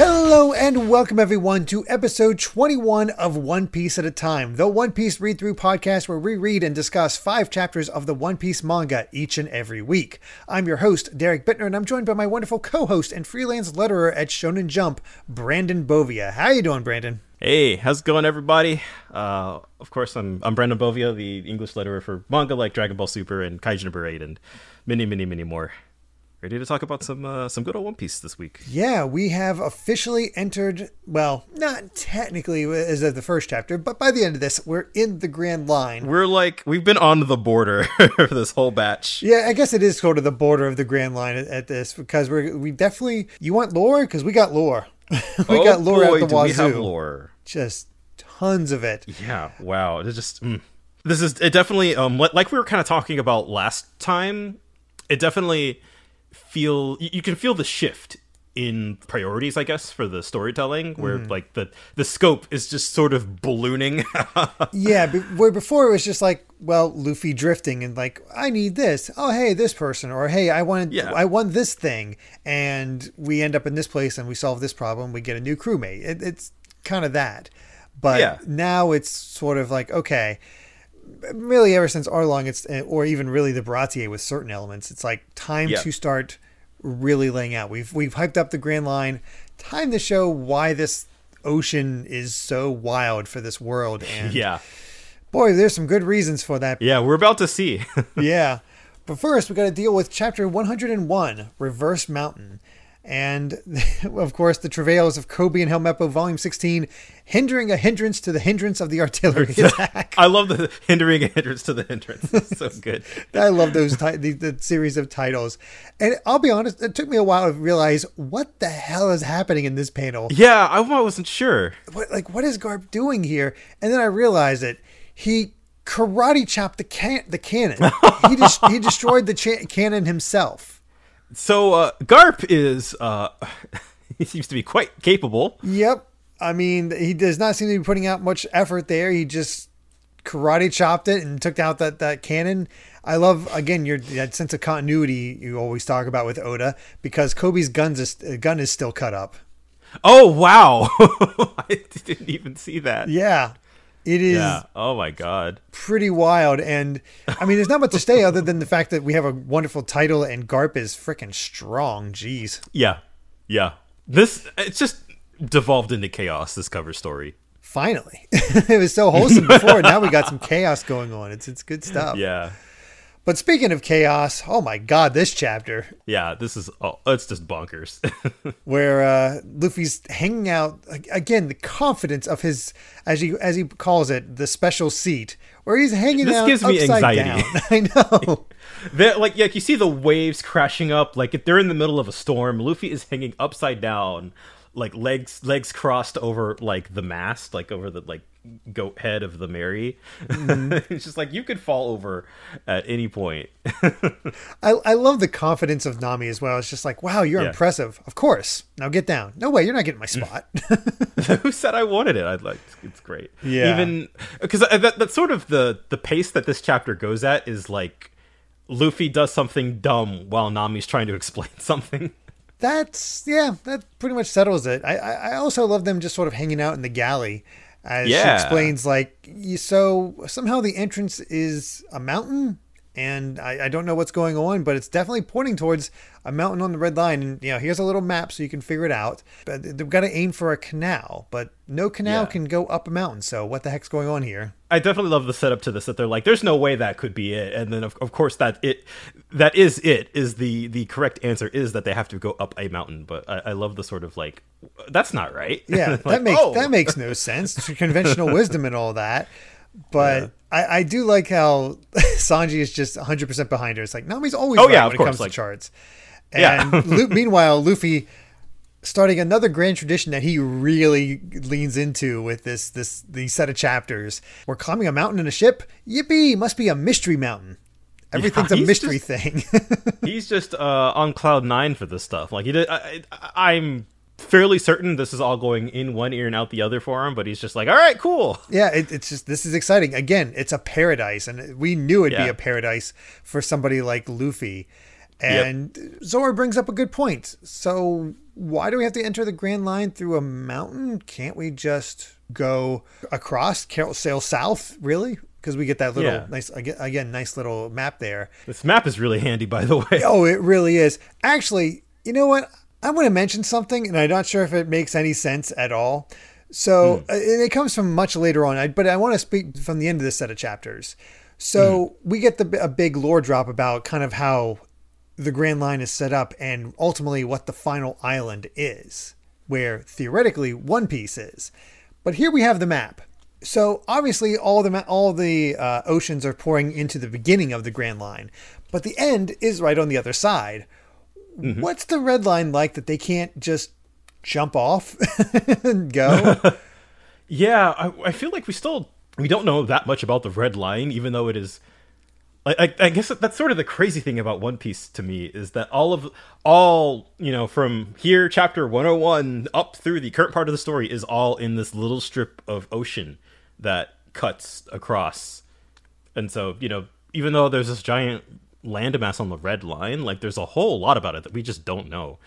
Hello and welcome everyone to episode 21 of One Piece at a Time, the One Piece read through podcast where we read and discuss five chapters of the One Piece manga each and every week. I'm your host, Derrick Bitner, and I'm joined by my wonderful co-host and freelance letterer at Shonen Jump, Brandon Bovia. How you doing, Brandon? Hey, how's it going, everybody? Uh, of course, I'm I'm Brandon Bovia, the English letterer for manga like Dragon Ball Super and Kaiju Number Eight, and many, many, many more. Ready to talk about some uh, some good old One Piece this week? Yeah, we have officially entered. Well, not technically as of the first chapter, but by the end of this, we're in the Grand Line. We're like we've been on the border for this whole batch. Yeah, I guess it is sort of the border of the Grand Line at, at this because we're we definitely. You want lore because we got lore. we oh got lore boy, out the do wazoo. we have lore? Just tons of it. Yeah, wow. It's just mm. this is it. Definitely, um, like we were kind of talking about last time. It definitely feel you can feel the shift in priorities i guess for the storytelling where mm-hmm. like the the scope is just sort of ballooning Yeah, be- where before it was just like, well, Luffy drifting and like, I need this. Oh, hey, this person, or hey, I wanted, Yeah. I want this thing, and we end up in this place and we solve this problem. We get a new crewmate. It, it's kind of that, but Yeah. now it's sort of like, okay, really, ever since Arlong, it's uh, or even really the Baratie with certain elements, it's like time Yeah. to start really laying out. We've we've hyped up the Grand Line. Time to show why this ocean is so wild for this world and yeah Boy, there's some good reasons for that. yeah we're about to see Yeah. But first, we got to deal with chapter 101, Reverse Mountain. And, of course, the travails of Koby and Helmeppo, Volume 16, hindering a hindrance to the hindrance of the artillery attack. i love the hindering a hindrance to the hindrance it's so good I love those ti- the, the series of titles. And I'll be honest, it took me a while to realize what the hell is happening in this panel. yeah i wasn't sure What, like, what is Garp doing here? And then I realized it. He karate chopped the can- the cannon. he just he destroyed the cha- cannon himself. So uh garp is uh he seems to be quite capable Yep. I mean, he does not seem to be putting out much effort there. He just karate chopped it and took out that, that cannon. I love again your that sense of continuity you always talk about with Oda because Koby's guns is, gun is still cut up. oh wow i didn't even see that Yeah, it is yeah oh my god pretty wild. And I mean, there's not much to say other than the fact that we have a wonderful title and Garp is freaking strong. Jeez. yeah yeah this it's just devolved into chaos this cover story Finally, it was so wholesome before. now we got some chaos going on. It's it's good stuff. yeah But speaking of chaos, oh my god, this chapter Yeah, this is oh, it's just bonkers. where uh, Luffy's hanging out again, the confidence of his as he as he calls it, the special seat, where he's hanging This out gives me anxiety. down. I know. Like, yeah, you see the waves crashing up, like they're in the middle of a storm. Luffy is hanging upside down, like legs legs crossed over like the mast, like over the like goat head of the Mary. Mm-hmm. it's just like you could fall over at any point. I, I love the confidence of Nami as well. It's just like, wow, you're Yeah. impressive. Of course. Now get down. No way, you're not getting my mm. spot. Who said I wanted it? I'd like it's great. Yeah. Even because that, that's sort of the the pace that this chapter goes at is like Luffy does something dumb while Nami's trying to explain something. That's yeah, that pretty much settles it. I I also love them just sort of hanging out in the galley as Yeah. she explains like you, so somehow the entrance is a mountain and I, I don't know what's going on, but it's definitely pointing towards a mountain on the red line. And you know, here's a little map so you can figure it out. But they've got to aim for a canal, but no canal Yeah. can go up a mountain. So what the heck's going on here? I definitely love the setup to this that they're like, there's no way that could be it, and then of, of course that it that is it is the the correct answer is that they have to go up a mountain. But I, I love the sort of like that's not right. Yeah, Like, that makes oh. that makes no sense. It's conventional wisdom and all that. But I, I do like how Sanji is just 100% behind her. It's like Nami's always Oh, right yeah, when of it course, comes like- to charts. Yeah. And Lu- meanwhile, Luffy starting another grand tradition that he really leans into with this this these set of chapters. We're climbing a mountain in a ship. Yippee! Must be a mystery mountain. Everything's a mystery just- thing. He's just uh, on cloud nine for this stuff. Like he did. I, I, I'm fairly certain this is all going in one ear and out the other for him. But he's just like, all right, cool. Yeah, it, it's just this is exciting. Again, it's a paradise, and we knew it'd be a paradise for somebody like Luffy. And Zoro brings up a good point. So why do we have to enter the Grand Line through a mountain? Can't we just go across, sail south, really? Because we get that little Yeah. nice again, nice little map there. This map is really handy, by the way. Oh, it really is. Actually, you know what? I'm going to mention something, and I'm not sure if it makes any sense at all. So, uh, and it comes from much later on, but I want to speak from the end of this set of chapters. So, we get the a big lore drop about kind of how the Grand Line is set up and ultimately what the final island is, where theoretically One Piece is. But here we have the map. So obviously, all the ma- all the uh, oceans are pouring into the beginning of the Grand Line, but the end is right on the other side. Mm-hmm. What's the red line like that they can't just jump off and go? Yeah, I, I feel like we still we don't know that much about the red line, even though it is. I, I, I guess that's sort of the crazy thing about One Piece to me is that all of all you know from here, chapter one hundred one up through the current part of the story is all in this little strip of ocean that cuts across, and so you know even though there's this giant landmass on the red line, like there's a whole lot about it that we just don't know.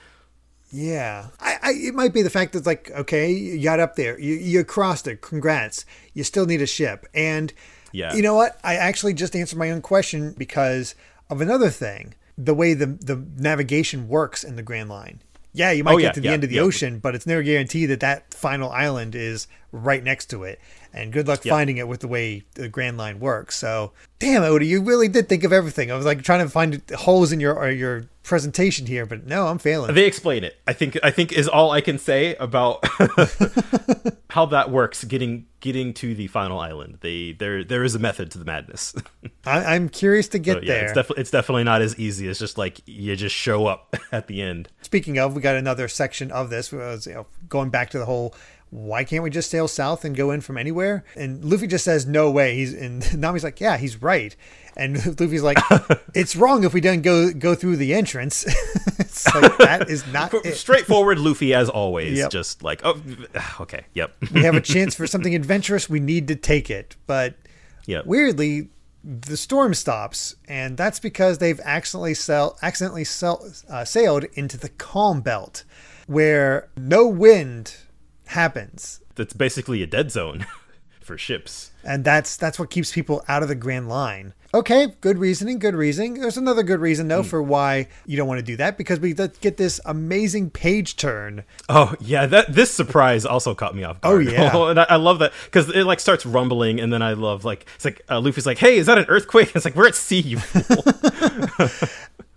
Yeah, I, I, it might be the fact that it's like, okay, you got up there, you, you crossed it, congrats. You still need a ship, and Yeah. you know what? I actually just answered my own question because of another thing: the way the the navigation works in the Grand Line. Yeah, you oh, might Oh, get yeah, to the yeah, end of the yeah. ocean, but it's never guaranteed that that final island is right next to it. And good luck finding it with the way the Grand Line works. So, damn, Oda, you really did think of everything. I was like trying to find holes in your or your presentation here, but no, I'm failing. They explain it. I think I think is all I can say about how that works. Getting getting to the final island. They there there is a method to the madness. I, I'm curious to get So, yeah, there. it's definitely it's definitely not as easy as just like you just show up at the end. Speaking of, we got another section of this. Was, you know, going back to the whole, why can't we just sail south and go in from anywhere? And Luffy just says, no way. He's and Nami's like, yeah, he's right. And Luffy's like, it's wrong if we don't go go through the entrance. it's like that is not. Straightforward Luffy as always. Yep. Just like oh okay yep We have a chance for something adventurous. We need to take it. But yep. weirdly, the storm stops, and that's because they've accidentally sell, accidentally sell, uh, sailed into the calm belt, where no wind happens, That's basically a dead zone for ships. and that's that's what keeps people out of the Grand Line. Okay, good reasoning, good reasoning. There's another good reason though for why you don't want to do that because we get this amazing page turn. Oh yeah, that this surprise also caught me off guard. Oh, yeah. and I, I love that because it like starts rumbling, and then I love like it's like uh, Luffy's like, "Hey, is that an earthquake?" It's like we're at sea, you fool.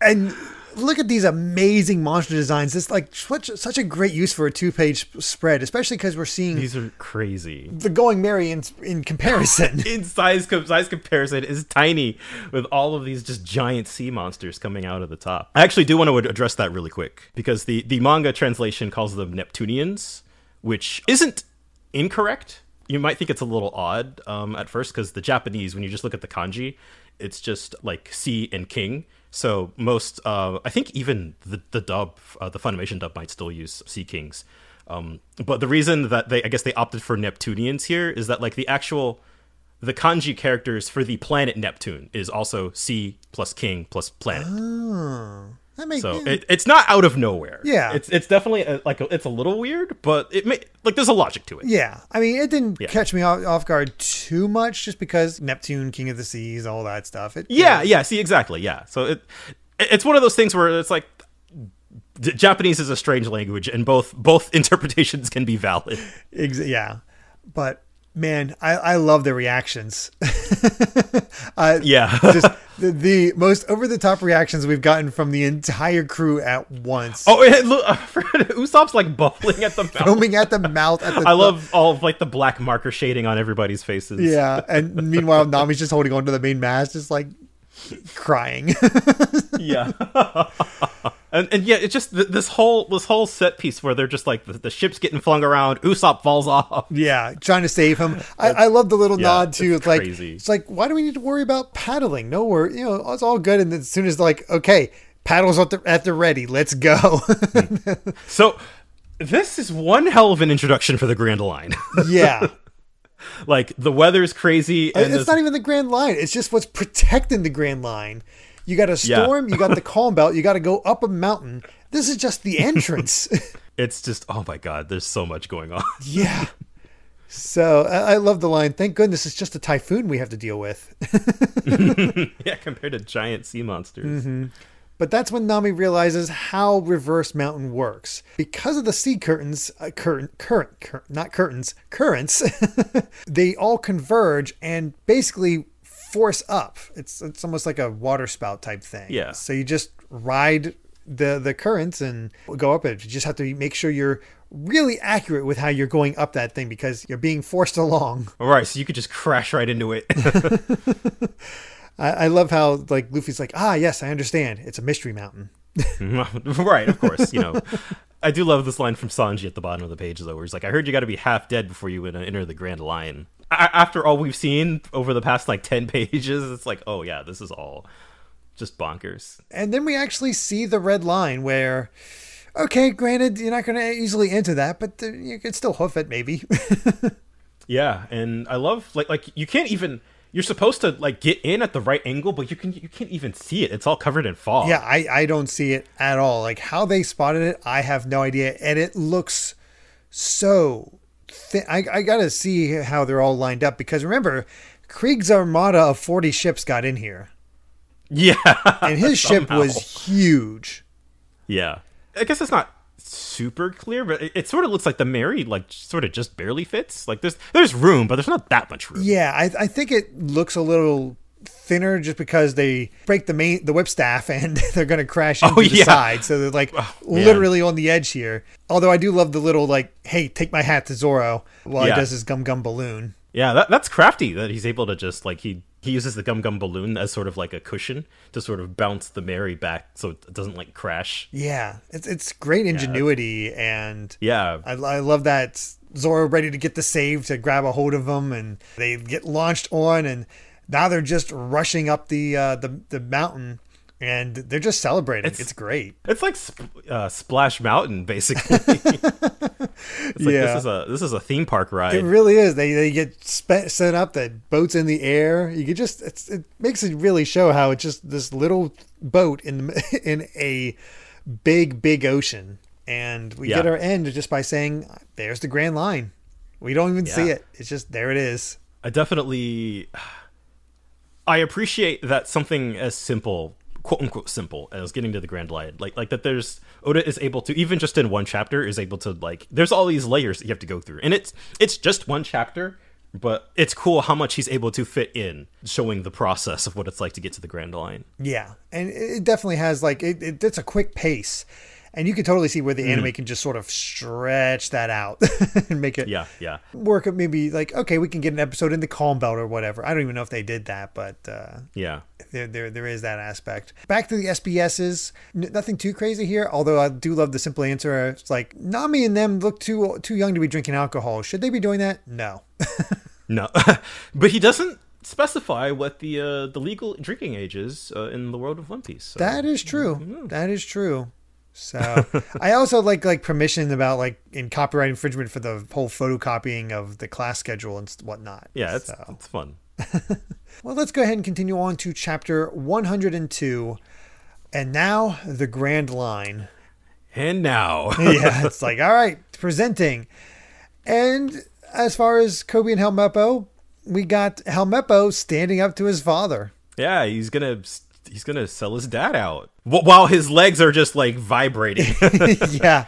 And look at these amazing monster designs. It's like such such a great use for a two page spread, especially because we're seeing These are crazy. the going merry in, in comparison. In size, size comparison is tiny with all of these just giant sea monsters coming out of the top. I actually do want to address that really quick because the the manga translation calls them Neptunians, which isn't incorrect. You might think it's a little odd um, at first because the Japanese, when you just look at the kanji, it's just like sea and king. So most, uh, I think even the the dub, uh, the Funimation dub, might still use sea kings. Um, but the reason that they, I guess, they opted for Neptunians here is that like the actual the kanji characters for the planet Neptune is also sea plus king plus planet. That makes so it, it's not out of nowhere. Yeah. it's it's definitely a, like a, it's a little weird, but it may like there's a logic to it. Yeah, I mean, it didn't Yeah. catch me off, off guard too much, just because Neptune, King of the Seas, all that stuff. It, Yeah, yeah. See, exactly. Yeah. So it it's one of those things where it's like Japanese is a strange language, and both both interpretations can be valid. ex- yeah. But man, I, I love the reactions. uh, Yeah. just the, the most over the top reactions we've gotten from the entire crew at once. oh, and look, Usopp's like bubbling at the mouth. foaming at the mouth. At the I love all of like the black marker shading on everybody's faces. Yeah, and meanwhile, Nami's just holding on to the main mast, just like crying. yeah and, and yeah it's just th- this whole this whole set piece where they're just like the, the ship's getting flung around usopp falls off Yeah, trying to save him. I, I love the little yeah, nod too. it's It's like crazy. it's like why do we need to worry about paddling? No, we're you know it's all good. And then as soon as like okay, paddles at the at the ready, let's go. so this is one hell of an introduction for the grand line yeah, like the weather's crazy and it's not even the Grand Line. It's just what's protecting the Grand Line. You got a Yeah. storm, you got the calm belt, you got to go up a mountain. This is just the entrance. It's just oh my god, there's so much going on. yeah. So I, I love the line. Thank goodness it's just a typhoon we have to deal with. yeah, compared to giant sea monsters. But that's when Nami realizes how Reverse Mountain works. Because of the sea curtains, uh, current, current, cur- not curtains, currents, they all converge and basically force up. It's it's almost like a water spout type thing. Yeah. So you just ride the the currents and go up it. You just have to make sure you're really accurate with how you're going up that thing because you're being forced along. All right, so you could just crash right into it. I, I love how like Luffy's like, ah, yes, I understand. It's a mystery mountain. right, of course. You know, I do love this line from Sanji at the bottom of the page, though, where he's like, "I heard you got to be half dead before you enter the Grand Line." After all we've seen over the past like ten pages, it's like, oh yeah, this is all just bonkers. And then we actually see the red line where, okay, granted, you're not going to easily enter that, but you can still hoof it maybe. Yeah, and I love like like you can't even. You're supposed to like get in at the right angle, but you can you can't even see it. It's all covered in fog. yeah, I, I don't see it at all. Like how they spotted it, I have no idea. And it looks so thin. I, I got to see how they're all lined up because remember, Krieg's armada of 40 ships got in here, yeah. and his ship was huge. Yeah, I guess it's not super clear, but it, it sort of looks like the Mary like sort of just barely fits. Like there's there's room, but there's not that much room. Yeah, I, I think it looks a little thinner just because they break the main the whip staff and they're going to crash into Oh, the yeah. side, so they're like oh, man. literally on the edge here. Although I do love the little like, "Hey, take my hat to Zoro" while Yeah. he does his gum gum balloon. Yeah, that, that's crafty that he's able to just like he he uses the gum gum balloon as sort of like a cushion to sort of bounce the Mary back so it doesn't like crash. Yeah, it's it's great ingenuity, and Yeah, I, I love that Zoro ready to get the save to grab a hold of them, and they get launched on, and now they're just rushing up the uh, the the mountain, and they're just celebrating. It's, It's- great. it's like Sp- uh, Splash Mountain basically. it's like Yeah. this is a this is a theme park ride. It really is. They they get spe- set up that boats in the air. You could just it's, it makes it really show how it's just this little boat in in a big big ocean, and we get our end just by saying, "There's the Grand Line." We don't even see it. It's just there. It is. I definitely I appreciate that something as simple, quote unquote simple, as getting to the Grand Line, like like that there's Oda is able to even just in one chapter is able to like there's all these layers that you have to go through. And it's it's just one chapter, but it's cool how much he's able to fit in, showing the process of what it's like to get to the Grand Line. Yeah, and it it definitely has like it, it, it's a quick pace, and you can totally see where the anime can just sort of stretch that out and make it Yeah, yeah. work. At maybe like okay, we can get an episode in the Calm Belt or whatever. I don't even know if they did that, but uh, Yeah. there, there there is that aspect. Back to the SBSs, N- nothing too crazy here. Although I do love the simple answer. It's like Nami and them look too too young to be drinking alcohol. Should they be doing that? No. No. but he doesn't specify what the uh, the legal drinking age is uh, in the world of One Piece. So. That is true. That is true. So I also like like permission about like in copyright infringement for the whole photocopying of the class schedule and whatnot. yeah, it's So- it's fun. Well, let's go ahead and continue on to chapter 102. And now the grand line. And now, yeah, it's like, all right, presenting. And as far as Koby and Helmeppo, we got Helmeppo standing up to his father. yeah, he's gonna he's gonna sell his dad out Wh- while his legs are just like vibrating. yeah.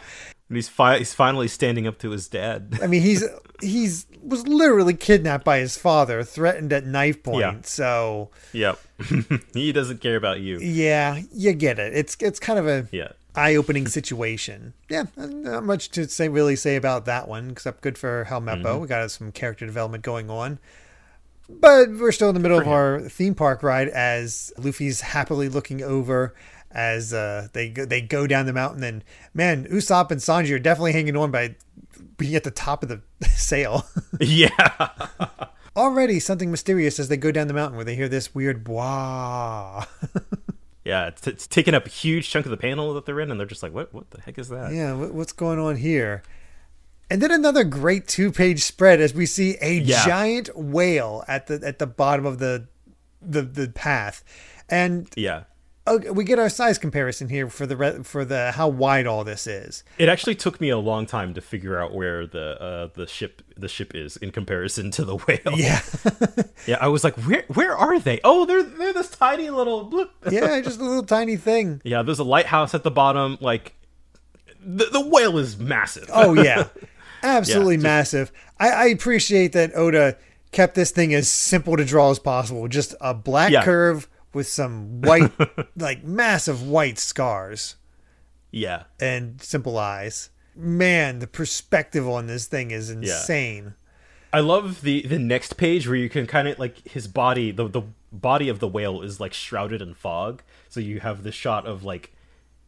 and he's fi- he's finally standing up to his dad. I mean, he's he's was literally kidnapped by his father, threatened at knife point. Yeah. So, yep, he doesn't care about you. yeah, you get it. It's it's kind of a Yeah, eye-opening situation. Yeah, not much to say really say about that one, except good for Helmeppo. Mm-hmm. We got some character development going on. But we're still in the middle of our theme park ride as Luffy's happily looking over as uh, they go, they go down the mountain. And man, Usopp and Sanji are definitely hanging on by being at the top of the sail. yeah, Already something mysterious as they go down the mountain where they hear this weird bwah. yeah. It's, it's taking up a huge chunk of the panel that they're in, and they're just like, "What? What the heck is that?" Yeah, wh- what's going on here? And then another great two-page spread as we see a Yeah. giant whale at the at the bottom of the the the path. And Yeah. okay, we get our size comparison here for the re- for the how wide all this is. It actually took me a long time to figure out where the uh, the ship the ship is in comparison to the whale. Yeah, yeah. I was like, where where are they? Oh, they're they're this tiny little. Bloop. yeah, just a little tiny thing. Yeah, there's a lighthouse at the bottom. Like, the the whale is massive. Oh yeah, absolutely Yeah, just- massive. I, I appreciate that Oda kept this thing as simple to draw as possible. Just a black Yeah. curve with some white, like massive white scars yeah. and simple eyes. Man, the perspective on this thing is insane. I love the the next page where you can kind of like his body the the body of the whale is like shrouded in fog so you have the shot of like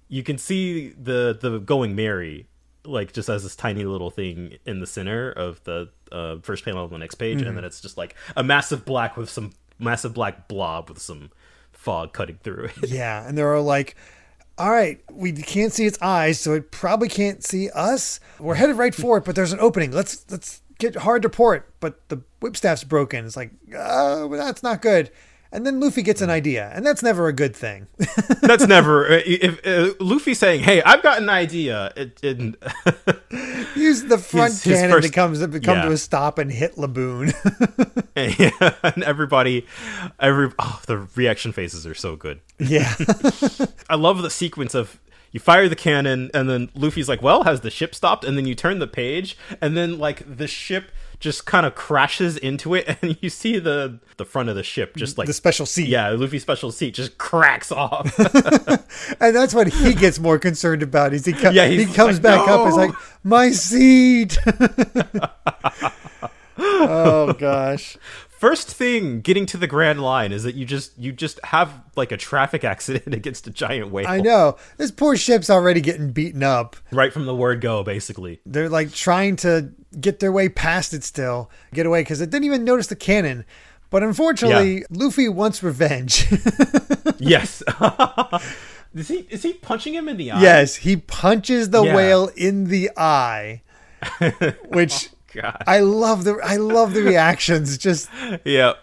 you can see the the going Mary like just as this tiny little thing in the center of the uh, first panel of the next page and then it's just like a massive black with some massive black blob with some fog cutting through it Yeah, and they're all like, "All right, we can't see its eyes, so it probably can't see us. We're headed right for it, but there's an opening. Let's let's get hard to port, but the whip staff's broken. It's like, oh, well, that's not good." And then Luffy gets an idea, and that's never a good thing. that's never if uh, Luffy saying hey I've got an idea it, it Use the front His- his cannon first- to come to come yeah. to a stop and hit Laboon. yeah, and everybody, every oh, the reaction faces are so good. yeah, I love the sequence of you fire the cannon, and then Luffy's like, "Well, has the ship stopped?" And then you turn the page, and then like the ship just kind of crashes into it, and you see the the front of the ship just like the special seat. yeah, Luffy's special seat just cracks off. and that's what he gets more concerned about. Is he co- Yeah, he comes like, back up. Is "No." like my seat. oh gosh. First thing getting to the Grand Line is that you just you just have like a traffic accident against a giant whale. I know. This poor ship's already getting beaten up. Right from the word go, basically. They're like trying to get their way past it still, get away because it didn't even notice the cannon. But unfortunately, Luffy wants revenge. Yes. is he is he punching him in the eye? yes, he punches the Yeah. whale in the eye, which God. I love the I love the reactions. Just Yeah.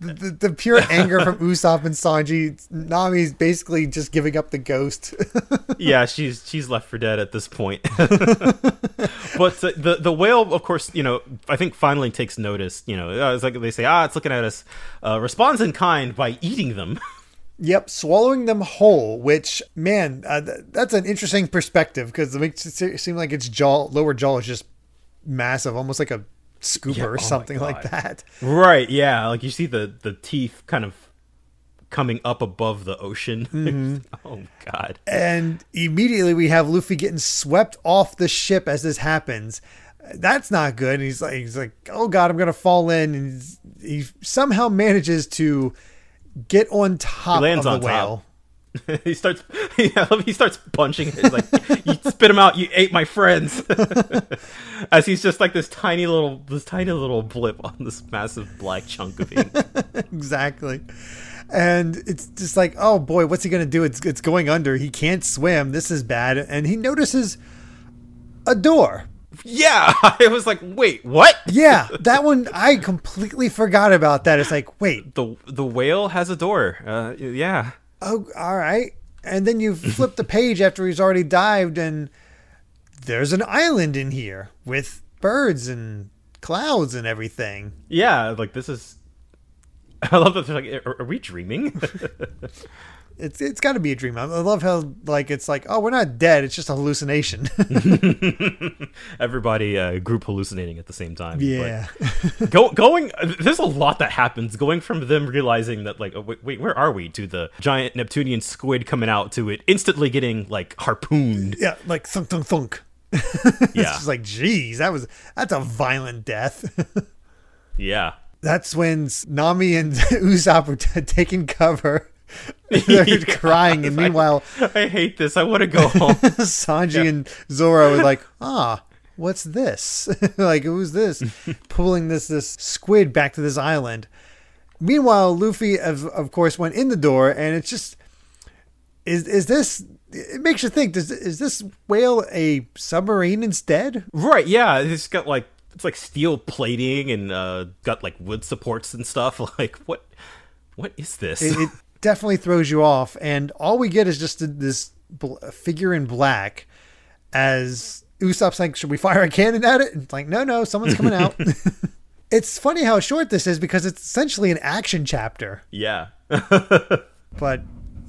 the, the, the pure anger from Usopp and Sanji. Nami's basically just giving up the ghost. yeah, she's she's left for dead at this point. but the, the the whale, of course, you know, I think finally takes notice. You know, uh, it's like they say, ah, it's looking at us. Uh, responds in kind by eating them. Yep, swallowing them whole. Which man, uh, th- that's an interesting perspective because it makes it seem like its jaw, lower jaw, is just massive, almost like a scooper Yeah, oh or my something like that. right? Yeah, like you see the the teeth kind of coming up above the ocean. Mm-hmm. oh God. And immediately we have Luffy getting swept off the ship as this happens. That's not good. And he's like, he's like, oh god, I'm gonna fall in. And he somehow manages to get on top lands of on the top. he starts. He starts punching it. He's like you spit him out. You ate my friends. As he's just like this tiny little, this tiny little blip on this massive black chunk of ink. exactly. And it's just like, oh boy, what's he gonna do? It's it's going under. He can't swim. This is bad. And he notices a door. yeah, I was like, wait, what? Yeah, that one I completely forgot about that. It's like, wait, The the whale has a door. Uh, yeah. Oh, all right. And then you flip the page after he's already dived, and there's an island in here with birds and clouds and everything. Yeah, like this is. I love that they're like, are, are we dreaming? It's it's got to be a dream. I love how like it's like, oh, we're not dead. It's just a hallucination. Everybody uh, group hallucinating at the same time. Yeah. Go, going there's a lot that happens going from them realizing that like oh, wait, wait where are we to the giant neptunian squid coming out to it instantly getting like harpooned Yeah, like thunk thunk thunk. yeah It's just like, geez, that was that's a violent death. yeah that's when Nami and Usopp were t- taking cover. Yeah. crying, and meanwhile, i hate this i want to go home Sanji and Zoro were like, "Ah, what's this? like, who's this pulling this this squid back to this island?" Meanwhile, Luffy, of of course, went in the door, and it's just is is this? It makes you think. Does is this whale a submarine instead? right yeah it's got like it's like steel plating and uh got like wood supports and stuff like what what is this It, it definitely throws you off. And all we get is just this bl- figure in black as Usopp's like, should we fire a cannon at it? And it's like, no, no, someone's coming out. it's funny how short this is because it's essentially an action chapter. Yeah. but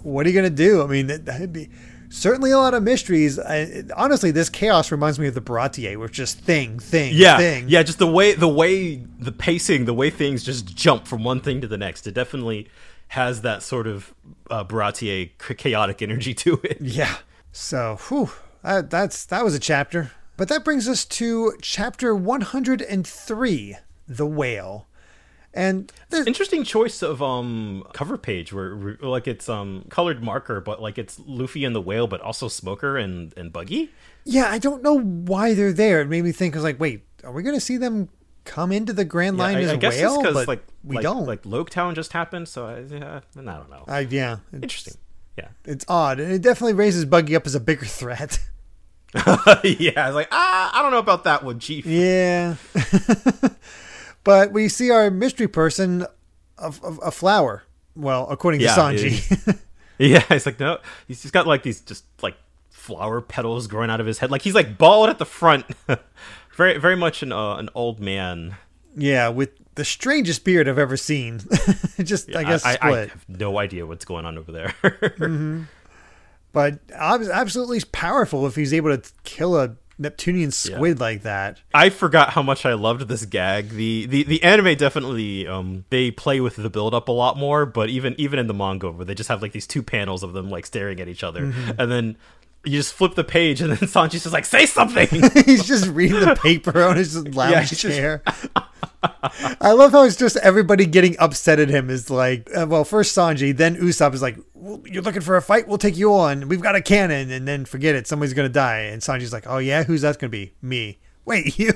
what are you going to do? I mean, that'd be certainly a lot of mysteries. I, honestly, this chaos reminds me of the Baratie, which just thing, thing, yeah, thing. Yeah, just the way, the way, the pacing, the way things just jump from one thing to the next. It definitely has that sort of uh, Baratie chaotic energy to it. Yeah. So, whew, that, that's that was a chapter. But that brings us to chapter 103, The Whale. And there's interesting choice of um cover page where like it's um colored marker, but like it's Luffy and the whale, but also Smoker and and Buggy. Yeah, I don't know why they're there. It made me think. I was like, wait, are we going to see them come into the Grand Line yeah, I, as I guess whale? Because like we like, don't. Like Loguetown just happened, so I, yeah, I don't know. I, yeah, interesting. Yeah, it's odd, and it definitely raises Buggy up as a bigger threat. yeah, I was like, ah, I don't know about that one, Chief. Yeah. but we see our mystery person, a, a, a flower. Well, according yeah, to Sanji. yeah, it's like no, he's just got like these just like flower petals growing out of his head. Like he's like bald at the front, very very much an uh, an old man. Yeah, with the strangest beard I've ever seen. just yeah, I guess I. I, have no idea what's going on over there. mm-hmm. But absolutely powerful if he's able to kill a Neptunian squid yeah. like that. I forgot how much I loved this gag. The the, the anime definitely um they play with the build up a lot more, but even even in the manga where they just have like these two panels of them like staring at each other mm-hmm. and then you just flip the page and then Sanji's just like say something. he's just reading the paper on his lounge yeah, chair. Just... I love how it's just everybody getting upset at him is like, uh, well, first Sanji, then Usopp is like, well, "You're looking for a fight? We'll take you on. We've got a cannon." And then forget it, somebody's gonna die. And Sanji's like, "Oh yeah, who's that gonna be? Me." Wait, you?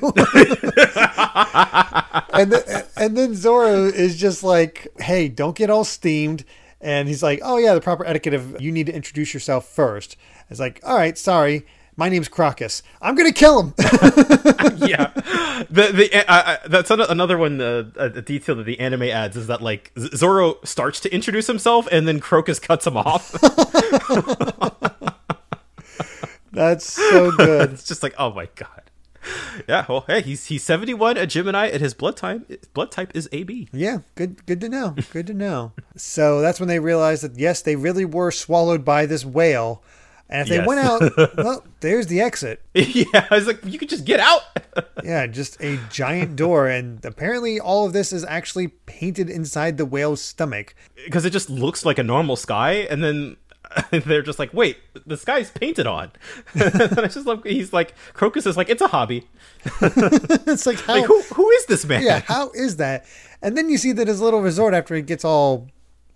and then, and then Zoro is just like, "Hey, don't get all steamed." And he's like, "Oh yeah, the proper etiquette of you need to introduce yourself first. It's like, "All right, sorry." my name's Crocus. I'm gonna kill him. yeah, the the uh, that's another one. Uh, a detail that the anime adds is that like Zoro starts to introduce himself, and then Crocus cuts him off. that's so good. it's just like, oh my god. Yeah, well, hey, he's he's 71, a Gemini, and his blood type blood type is AB. Yeah, good good to know. Good to know. so that's when they realized that yes, they really were swallowed by this whale and if yes. they went out, well, there's the exit. Yeah, I was like, you could just get out. yeah, just a giant door, and apparently all of this is actually painted inside the whale's stomach. Because it just looks like a normal sky, and then they're just like, wait, the sky's painted on. and I just love. He's like, Crocus is like, it's a hobby. it's like, how, like who, who is this man? Yeah, how is that? And then you see that his little resort after it gets all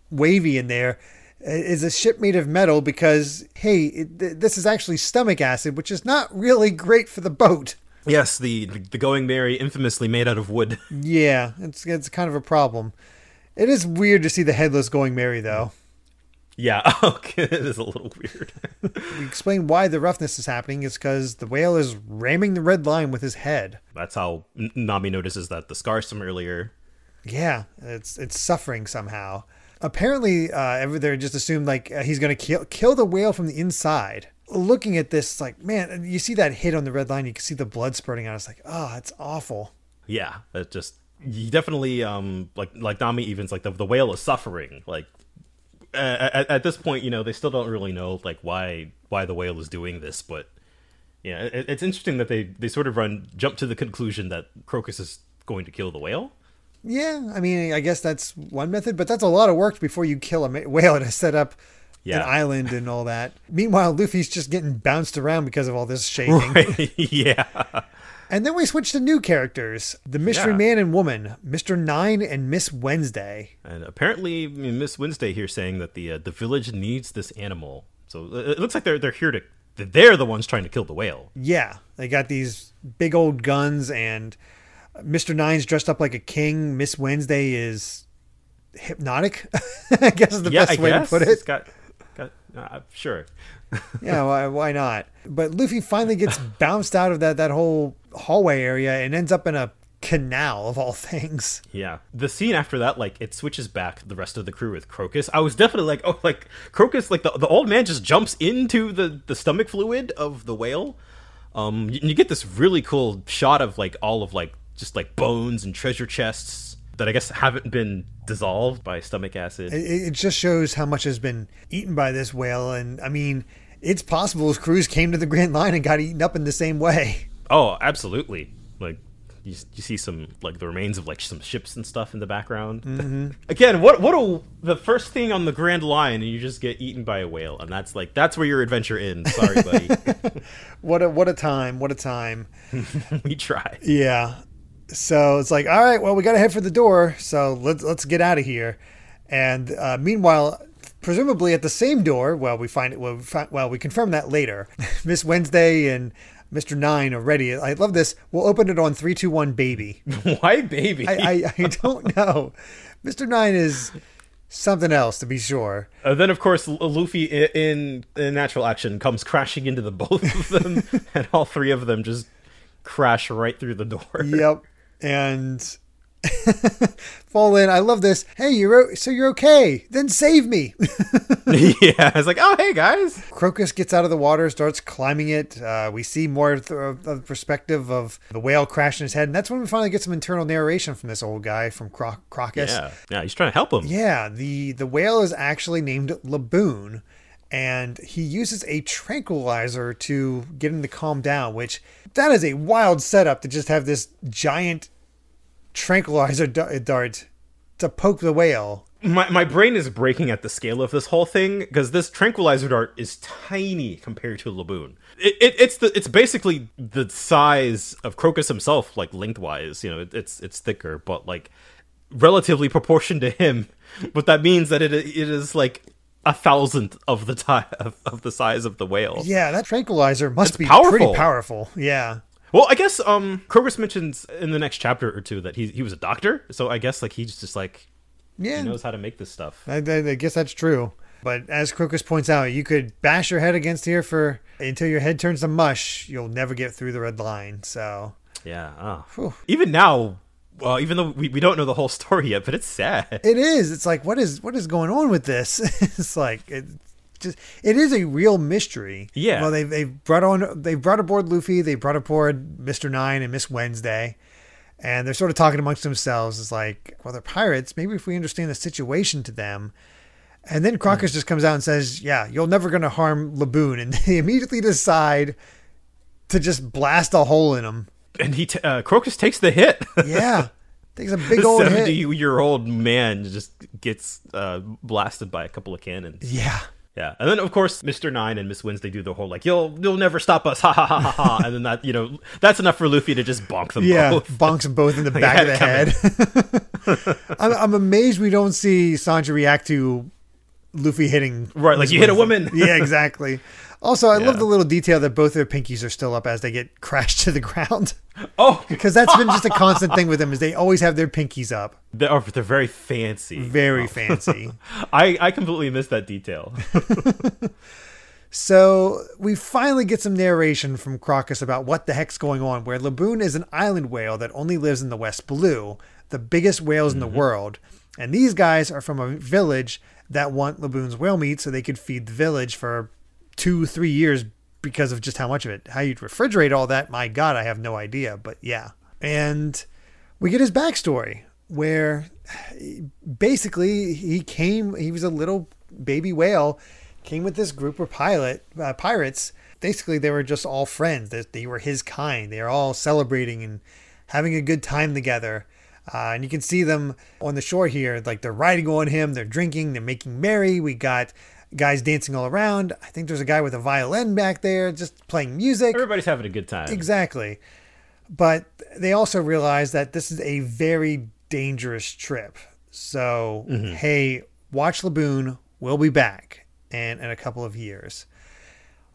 wavy in there is a ship made of metal because hey, it, this is actually stomach acid, which is not really great for the boat. Yes, the the Going Merry infamously made out of wood. Yeah, it's it's kind of a problem. It is weird to see the headless Going Merry though. Yeah, okay, it is a little weird. we explain why the roughness is happening is because the whale is ramming the red line with his head. That's how Nami notices that the scars from earlier. Yeah, it's it's suffering somehow apparently uh, they just assumed like uh, he's going to kill kill the whale from the inside. Looking at this, like man, you see that hit on the red line. You can see the blood spurting out. It's like, oh, it's awful. Yeah, it just you definitely um like like Nami evens like the the whale is suffering. Like at, at this point, you know, they still don't really know like why why the whale is doing this, but yeah, it, it's interesting that they they sort of run jump to the conclusion that Crocus is going to kill the whale. Yeah, I mean, I guess that's one method, but that's a lot of work before you kill a whale to set up yeah. an island and all that. Meanwhile, Luffy's just getting bounced around because of all this shaking. Right. yeah. And then we switch to new characters the Mystery yeah. Man and Woman, Mr. Nine and Miss Wednesday. And apparently, Miss Wednesday here saying that the uh, the village needs this animal. So uh, it looks like they're, they're here to. They're the ones trying to kill the whale. Yeah. They got these big old guns and Mr. Nine's dressed up like a king. Miss Wednesday is hypnotic. I guess is the yeah, best I way guess. to put it. It's got, got uh, sure. yeah, why, why not? But Luffy finally gets bounced out of that that whole hallway area and ends up in a canal of all things. Yeah. The scene after that, like, it switches back the rest of the crew with Crocus. I was definitely like, oh, like, Crocus, like, the, the old man just jumps into the, the stomach fluid of the whale. Um, you, you get this really cool shot of, like, all of, like, just, like, bones and treasure chests that I guess haven't been dissolved by stomach acid. It, it just shows how much has been eaten by this whale. And, I mean, it's possible his crews came to the Grand Line and got eaten up in the same way. Oh, absolutely. Like, you, you see some like the remains of like some ships and stuff in the background. Mm-hmm. Again, what what a the first thing on the Grand Line, and you just get eaten by a whale, and that's like that's where your adventure ends. Sorry, buddy. what a what a time! What a time! we tried. Yeah. So it's like, all right, well, we got to head for the door. So let's let's get out of here. And uh, meanwhile, presumably at the same door, well, we find it. Well, we, find, well, we confirm that later. Miss Wednesday and Mr. Nine are ready. I love this. We'll open it on three, two, one, baby. Why, baby? I, I, I don't know. Mr. Nine is something else to be sure. Uh, then, of course, Luffy in, in natural action comes crashing into the both of them, and all three of them just crash right through the door. Yep, and fall in. I love this. Hey, you're so you're okay. Then save me. yeah, it's like, oh hey guys. Crocus gets out of the water, starts climbing it. Uh, we see more of the, of the, perspective of the whale crashing his head, and that's when we finally get some internal narration from this old guy from Cro- Crocus. Yeah, yeah, he's trying to help him. Yeah, the the whale is actually named Laboon. And he uses a tranquilizer to get him to calm down, which that is a wild setup to just have this giant tranquilizer dart to poke the whale. My, my brain is breaking at the scale of this whole thing because this tranquilizer dart is tiny compared to Laboon. It, it, it's the it's basically the size of Crocus himself, like lengthwise. You know, it, it's it's thicker, but like relatively proportioned to him. But that means that it it is like a thousandth of the time of, of the size of the whale. Yeah, that tranquilizer must it's be powerful. pretty powerful. Yeah. Well, I guess um Crocus mentions in the next chapter or two that he he was a doctor, so I guess like he's just like yeah he knows how to make this stuff. I, I, I guess that's true. But as Crocus points out, you could bash your head against here for until your head turns to mush. You'll never get through the red line. So yeah, oh. even now, well, even though we, we don't know the whole story yet, but it's sad. It is. It's like what is what is going on with this? it's like it, just it is a real mystery. Yeah. Well, they they brought on they brought aboard Luffy, they brought aboard Mister Nine and Miss Wednesday, and they're sort of talking amongst themselves. It's like, well, they're pirates. Maybe if we understand the situation to them. And then Crocus mm. just comes out and says, "Yeah, you're never going to harm Laboon," and they immediately decide to just blast a hole in him. And he t- uh, Crocus takes the hit. yeah, takes a big old seventy-year-old man just gets uh, blasted by a couple of cannons. Yeah. Yeah, and then of course Mr. Nine and Miss Wednesday do the whole like you'll you'll never stop us, ha ha ha ha ha, and then that you know that's enough for Luffy to just bonk them yeah, both. bonks them both in the back of the head. I'm, I'm amazed we don't see Sanji react to Luffy hitting right, like you hit a woman. yeah, exactly. Also, I yeah. love the little detail that both their pinkies are still up as they get crashed to the ground. Oh, because that's been just a constant thing with them is they always have their pinkies up. They're, oh, they're very fancy. Very oh. fancy. I I completely missed that detail. so we finally get some narration from Crocus about what the heck's going on. Where Laboon is an island whale that only lives in the West Blue, the biggest whales mm-hmm. in the mm-hmm. world, and these guys are from a village that want Laboon's whale meat so they could feed the village for two, three years because of just how much of it. How you'd refrigerate all that, my God, I have no idea. But yeah. And we get his backstory where basically he came, he was a little baby whale, came with this group of pilot uh, pirates. Basically, they were just all friends. They, they were his kind. They are all celebrating and having a good time together. Uh, and you can see them on the shore here, like they're riding on him, they're drinking, they're making merry. We got guys dancing all around. I think there's a guy with a violin back there just playing music. Everybody's having a good time. Exactly. But they also realize that this is a very dangerous trip. So, mm-hmm. hey, watch Laboon. We'll be back and in a couple of years.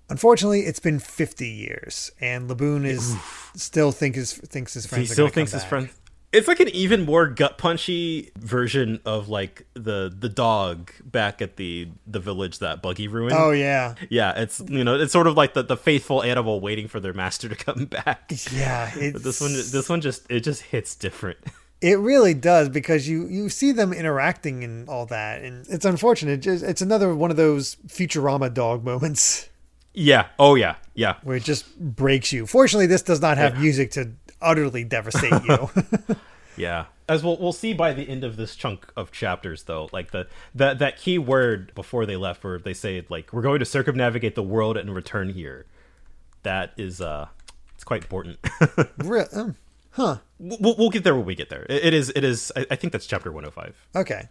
Unfortunately, it's been 50 years, and Laboon is Oof. still think his, thinks his friends. He still thinks his friends It's like an even more gut punchy version of like the the dog back at the the village that Buggy ruined. Oh yeah, yeah. It's you know it's sort of like the, the faithful animal waiting for their master to come back. yeah. This one this one just it just hits different. It really does because you you see them interacting and all that, and it's unfortunate. It's another one of those Futurama dog moments Yeah. Oh yeah. Yeah. where it just breaks you. Fortunately, this does not have music to utterly devastate you. Yeah. As we'll we'll see by the end of this chunk of chapters though, like the that that key word before they left where they say like we're going to circumnavigate the world and return here. That is uh it's quite important. Re- um, huh? we'll, we'll get there when we get there. It, it is it is I, I think that's chapter 105. Okay.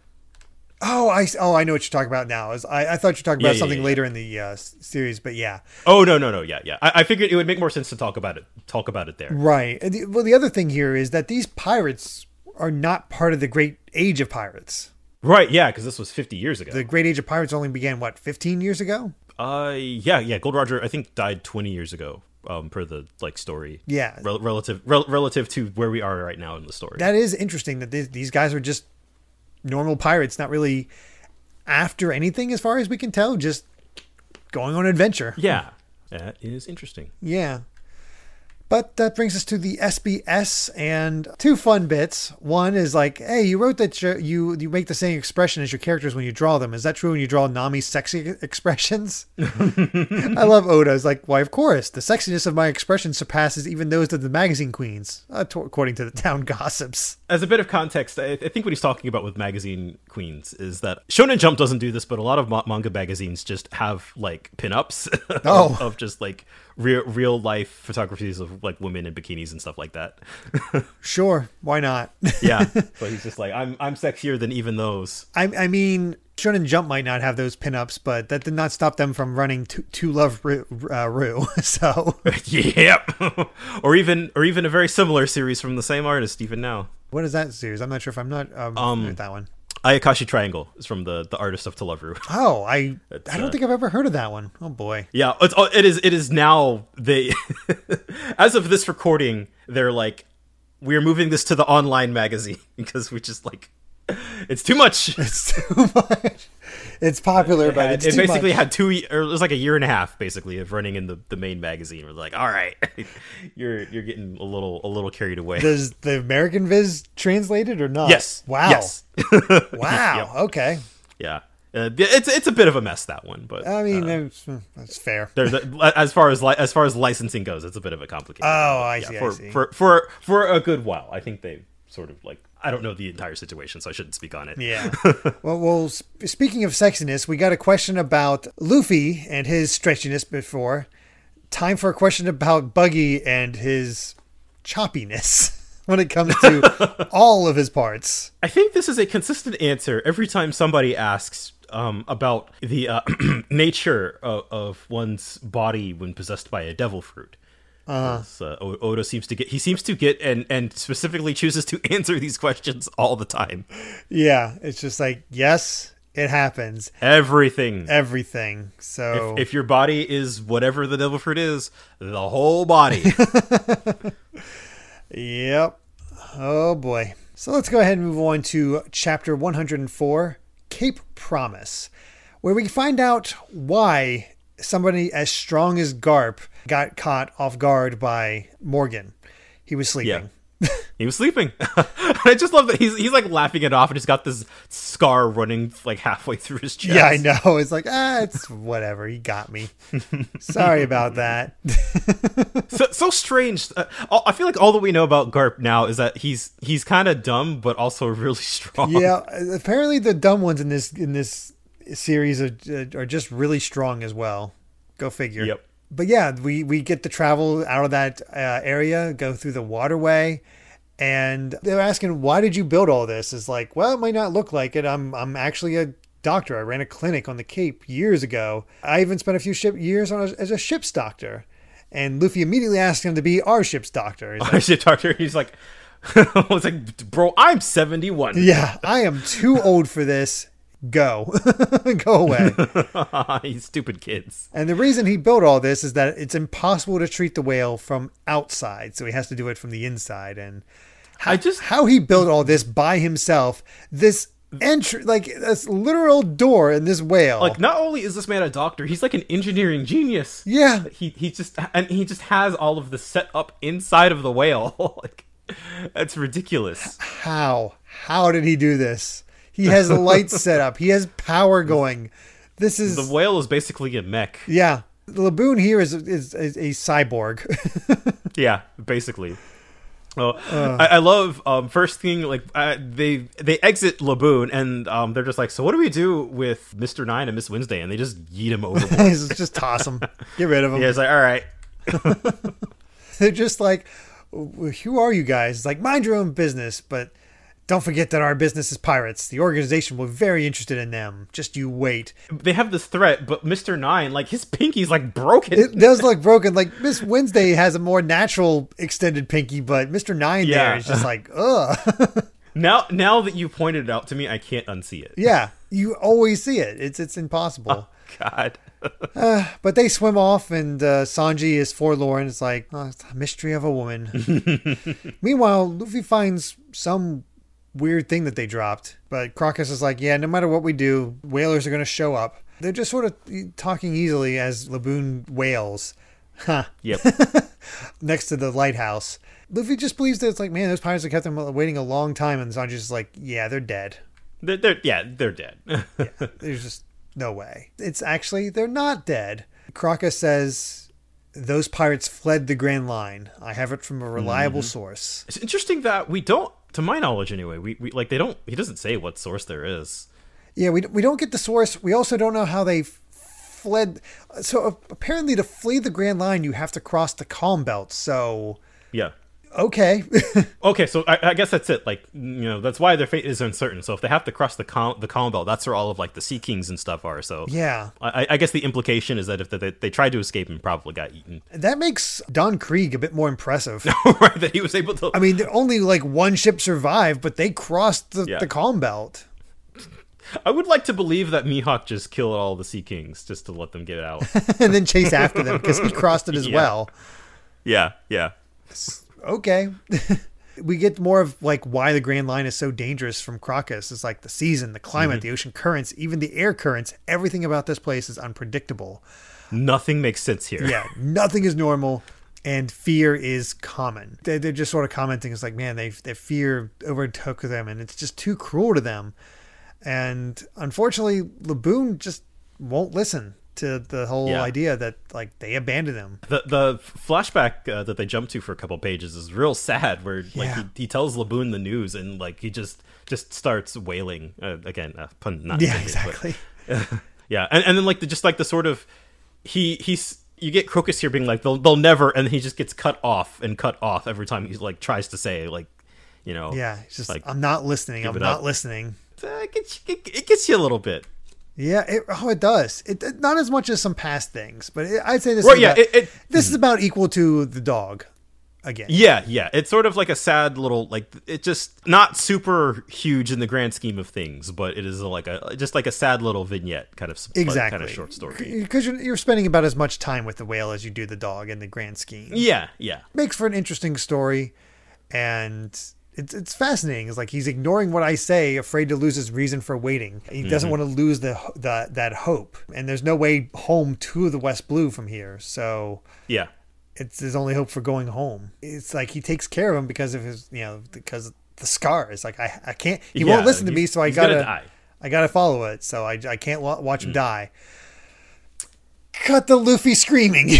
Oh, I oh I know what you're talking about now. Is I, I thought you were talking about yeah, something yeah, later in the uh, series, but yeah, Oh no no no yeah yeah. I, I figured it would make more sense to talk about it talk about it there. right. And the, well, the other thing here is that these pirates are not part of the Great Age of Pirates. Right, yeah, because this was 50 years ago. The Great Age of Pirates only began what 15 years ago. Uh, yeah, yeah. Gold Roger, I think, died 20 years ago. Um, per the like story. Yeah. Rel- relative rel- relative to where we are right now in the story. That is interesting that these, these guys are just normal pirates, not really after anything as far as we can tell, just going on an adventure. yeah, that is interesting. Yeah. But that brings us to the SBS and two fun bits. One is like, hey, you wrote that you you, you make the same expression as your characters when you draw them. Is that true when you draw Nami's sexy expressions? I love Oda. It's like, why, of course. The sexiness of my expression surpasses even those of the magazine queens, uh, according to the town gossips. As a bit of context, I, think what he's talking about with magazine queens is that Shonen Jump doesn't do this, but a lot of manga magazines just have like pinups Oh. of just like real real life photographies of like women in bikinis and stuff like that. Sure, why not? yeah, so he's just like, I'm I'm sexier than even those. I, I mean, Shonen Jump might not have those pinups, but that did not stop them from running to, to Love Ru. Uh. So, yep, or even or even a very similar series from the same artist even now. what is that series? I'm not sure if I'm not um, with that one. Ayakashi Triangle is from the the artist of To Love Ru. Oh, I It's, I don't uh, think I've ever heard of that one. Oh boy. Yeah, it's oh, it is it is now they as of this recording, they're like we're moving this to the online magazine because we just like it's too much. It's too much. It's popular, It, but it's it basically much. had two or it was like a year and a half basically of running in the, the main magazine. We're like, all right, you're you're getting a little a little carried away. Does the American Viz translate it or not? yes. Wow. Yes. Wow. Okay. yeah. Uh, it's it's a bit of a mess that one, but I mean, uh, that's, that's fair. There's a, as far as li- as far as licensing goes, it's a bit of a complicated. Oh, one. I Yeah, see, I For, see. for for for a good while, I think they sort of like I don't know the entire situation, so I shouldn't speak on it. Yeah. well, well. Sp- speaking of sexiness, we got a question about Luffy and his stretchiness before. Time for a question about Buggy and his choppiness when it comes to all of his parts. I think this is a consistent answer every time somebody asks um, about the uh, nature of, of one's body when possessed by a devil fruit. Uh, O- Oda seems to get he seems to get and and specifically chooses to answer these questions all the time. Yeah, it's just like yes, it happens. Everything. Everything. So If your body is whatever the devil fruit is, the whole body. Yep. Oh boy. So let's go ahead and move on to chapter 104 Cape Promise, where we find out why somebody as strong as Garp got caught off guard by Morgan. He was sleeping. he was sleeping. I just love that he's he's like laughing it off and he's got this scar running like halfway through his chest. Yeah, I know. It's like, ah, it's whatever. He got me. Sorry about that. so, so strange. Uh, I feel like all that we know about Garp now is that he's he's kind of dumb, but also really strong. yeah, apparently the dumb ones in this in this series are, are just really strong as well. Go figure. Yep. But yeah, we we get to travel out of that uh, area, go through the waterway, and they're asking, "Why did you build all this?" It's like, well, it might not look like it. I'm I'm actually a doctor. I ran a clinic on the Cape years ago. I even spent a few ship years on a, as a ship's doctor. And Luffy immediately asked him to be our ship's doctor. He's like, should talk to her. He's like, I was like, bro, I'm 71. yeah, I am too old for this. Go, go away. you stupid kids. And the reason he built all this is that it's impossible to treat the whale from outside, so he has to do it from the inside. And I just how he built all this by himself. This entry, like this literal door in this whale. like not only is this man a doctor, he's like an engineering genius. yeah, He he just and he just has all of the set up inside of the whale. like that's ridiculous. how how did he do this? He has lights set up. He has power going. This is The whale is basically a mech. yeah. The Laboon here is is, is a cyborg. Yeah, basically. Oh, I, I love um, first thing like uh, they they exit Laboon and um, they're just like, so what do we do with Mister Nine and Miss Wednesday? And they just yeet him. He's just toss him, get rid of him. yeah, it's like all right, They're just like, who are you guys? It's like, mind your own business, but don't forget that our business is pirates. The organization will be very interested in them. Just you wait. they have this threat, but Mister Nine like his pinky's like broken. It does look broken. Like Miss Wednesday has a more natural extended pinky, but Mr. Nine there Yeah. is just like, ugh. now now that you pointed it out to me, I can't unsee it. yeah, you always see it. It's it's impossible. God. But they swim off, and uh, Sanji is forlorn. It's like oh, it's a mystery of a woman. Meanwhile, Luffy finds some weird thing that they dropped. But Crocus is like, yeah, no matter what we do, whalers are going to show up. They're just sort of talking easily as Laboon wails. Huh. Yep. Next to the lighthouse. Luffy just believes that it's like, man, those pirates have kept them waiting a long time. And Sanji's just like, yeah, they're dead. they're, they're yeah they're dead. There's just no way. It's actually, they're not dead. Crocus says, those pirates fled the Grand Line. I have it from a reliable mm-hmm. source. It's interesting that we don't, to my knowledge anyway, we, we like they don't. He doesn't say what source there is. Yeah, we, we don't get the source. We also don't know how they fled. So apparently, to flee the Grand Line, you have to cross the Calm Belt. So, Yeah. Okay. Okay, so I, I guess that's it. Like you know, that's why their fate is uncertain. So if they have to cross the Cal- the Calm Belt, that's where all of like the Sea Kings and stuff are. So yeah. I, I guess the implication is that if they, they tried to escape and probably got eaten, That makes Don Krieg a bit more impressive. right? That he was able to. I mean, only like one ship survived, but they crossed the, Yeah. the Calm Belt. I would like to believe that Mihawk just killed all the Sea Kings just to let them get out. and then chase after them because he crossed it as Yeah. well. yeah, yeah. Okay. we get more of like why the Grand Line is so dangerous from Crocus. It's like the season, the climate, mm-hmm. the ocean currents, even the air currents. Everything about this place is unpredictable. Nothing makes sense here. Yeah, nothing is normal. And fear is common. They're, they're just sort of commenting. It's like, man, they their fear overtook them, and it's just too cruel to them. And unfortunately, Laboon just won't listen to the whole Yeah. idea that like they abandoned him. The the flashback uh, that they jump to for a couple pages is real sad. Where like Yeah. he, he tells Laboon the news and like he just just starts wailing uh, again. Uh, pun not Yeah, intended, but- exactly. yeah, and and then like the just like the sort of he he's you get Crocus here being like they'll they'll never, and he just gets cut off and cut off every time he like tries to say like you know Yeah, it's just like I'm not listening. I'm not up. listening. it, gets, it, it gets you a little bit. Yeah, it, oh, it does. It, it- not as much as some past things, but it, I'd say this. Right, is yeah, about, it- it- this is hmm. about equal to the dog. Again, Yeah, yeah. It's sort of like a sad little like it just not super huge in the grand scheme of things, but it is like a just like a sad little vignette kind of exactly. kind of short story. Because you're, you're spending about as much time with the whale as you do the dog in the grand scheme. Yeah, yeah. Makes for an interesting story, and it's it's fascinating. It's like he's ignoring what I say, afraid to lose his reason for waiting. He doesn't Mm-hmm. want to lose the, the that hope, and there's no way home to the West Blue from here. So Yeah. it's his only hope for going home. It's like he takes care of him because of his, you know, because the scars. Like I, I can't. He Yeah, won't listen to me, so I gotta, die. I gotta follow it. So I, I can't watch him die. Cut the Luffy screaming.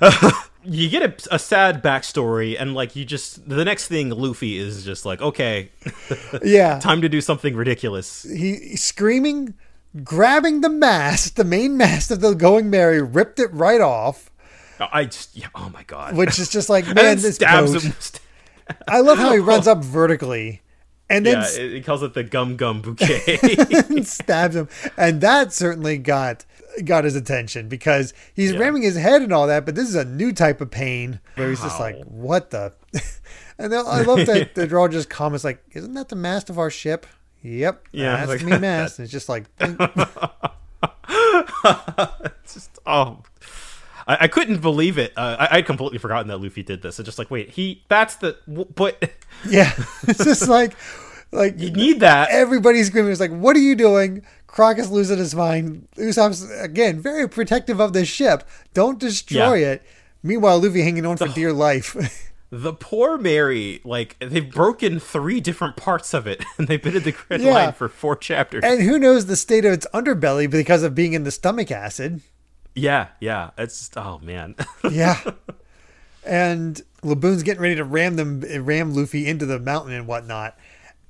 You get a, a sad backstory, and like you just the next thing Luffy is just like, okay, yeah, time to do something ridiculous. he screaming, grabbing the mast, the main mast of the Going Merry, ripped it right off, oh, I just yeah, oh my god. which is just like man, this stabs boat. him. I love how he runs up vertically. And then yeah, it calls it the gum gum bouquet. and stabs him, and that certainly got got his attention because he's Yeah. ramming his head and all that. But this is a new type of pain where he's just like, "What the?" and I love that the draw just comments like, "Isn't that the mast of our ship?" Yep, Yeah, that's like main mast. And it's just like, It's just oh I, I couldn't believe it. Uh, I, I'd completely forgotten that Luffy did this. It's just like, wait, he that's the w- but Yeah, it's just like like you need that. everybody's screaming. It's like, what are you doing? Croc is losing his mind. Usopp's again very protective of the ship. Don't destroy Yeah. it. Meanwhile, Luffy hanging on for dear life. The poor Merry, like they've broken three different parts of it, and they've been in the grid Yeah. line for four chapters. and who knows the state of its underbelly because of being in the stomach acid. yeah, yeah, it's just, oh man, Yeah. and Laboon's getting ready to ram them, eh, ram Luffy into the mountain and whatnot.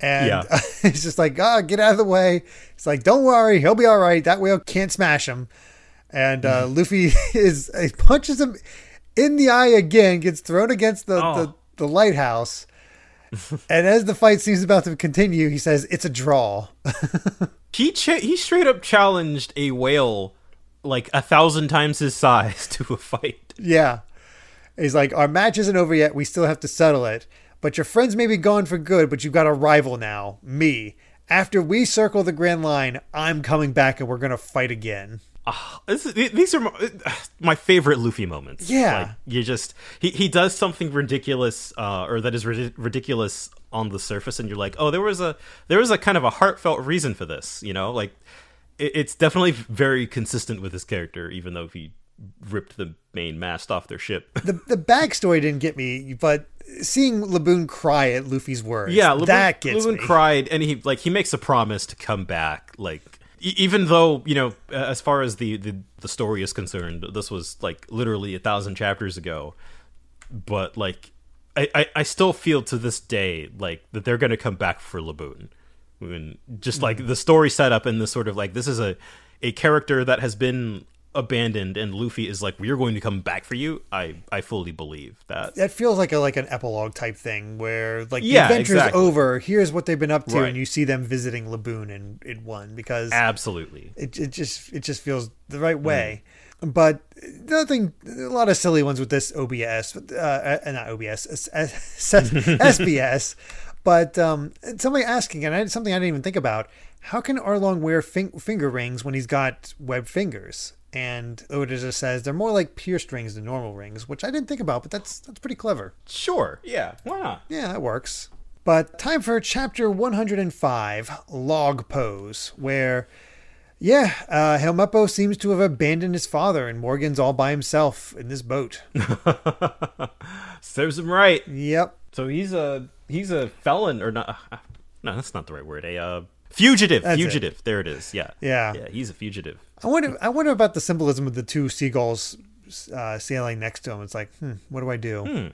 And Yeah. it's just like, oh, get out of the way. It's like, don't worry, he'll be all right. That whale can't smash him. And uh, Luffy is he punches him in the eye again, gets thrown against the, the, Oh. the lighthouse. and as the fight seems about to continue, he says, it's a draw. he cha- he straight up challenged a whale like a thousand times his size to a fight. Yeah. He's like, our match isn't over yet. We still have to settle it. But your friends may be gone for good, but you've got a rival now, me. After we circle the Grand Line, I'm coming back and we're going to fight again. Is, these are my, my favorite Luffy moments. Yeah. like, you just he, he does something ridiculous, uh, or that is rid- ridiculous on the surface, and you're like, oh, there was a there was a kind of a heartfelt reason for this. You know, like it, it's definitely very consistent with his character, even though he ripped the main mast off their ship. The, the backstory didn't get me, but seeing Laboon cry at Luffy's words, yeah, Laboon, that gets Laboon me. cried, and he like he makes a promise to come back, like. e- Even though you know, as far as the, the the story is concerned, this was like literally a thousand chapters ago. but like I, I, I still feel to this day like that they're gonna come back for Laboon. When just like mm-hmm. the story setup and the sort of like this is a a character that has been abandoned and Luffy is like we're going to come back for you. I I fully believe that. That feels like a like an epilogue type thing where like Yeah, the adventure's exactly. over. Here's what they've been up to, Right. and you see them visiting Laboon in, in one because Absolutely. it, it just it just feels the right way but nothing a lot of silly ones with this obs uh, uh, not obs sbs but um somebody asking and I, something i didn't even think about how can arlong wear fin- finger rings when he's got webbed fingers and oda just says they're more like pierced rings than normal rings which i didn't think about but that's that's pretty clever Sure. Yeah. Why not? yeah, that works. But time for chapter 105, Log Pose, where, yeah, uh, Helmeppo seems to have abandoned his father, and Morgan's all by himself in this boat. Serves him right. yep. So he's a he's a felon or not? No, that's not the right word. A uh, fugitive. That's it. fugitive. There it is. Yeah. Yeah. Yeah. He's a fugitive. I wonder. I wonder about the symbolism of the two seagulls uh, sailing next to him. It's like, hmm, what do I do? Hmm.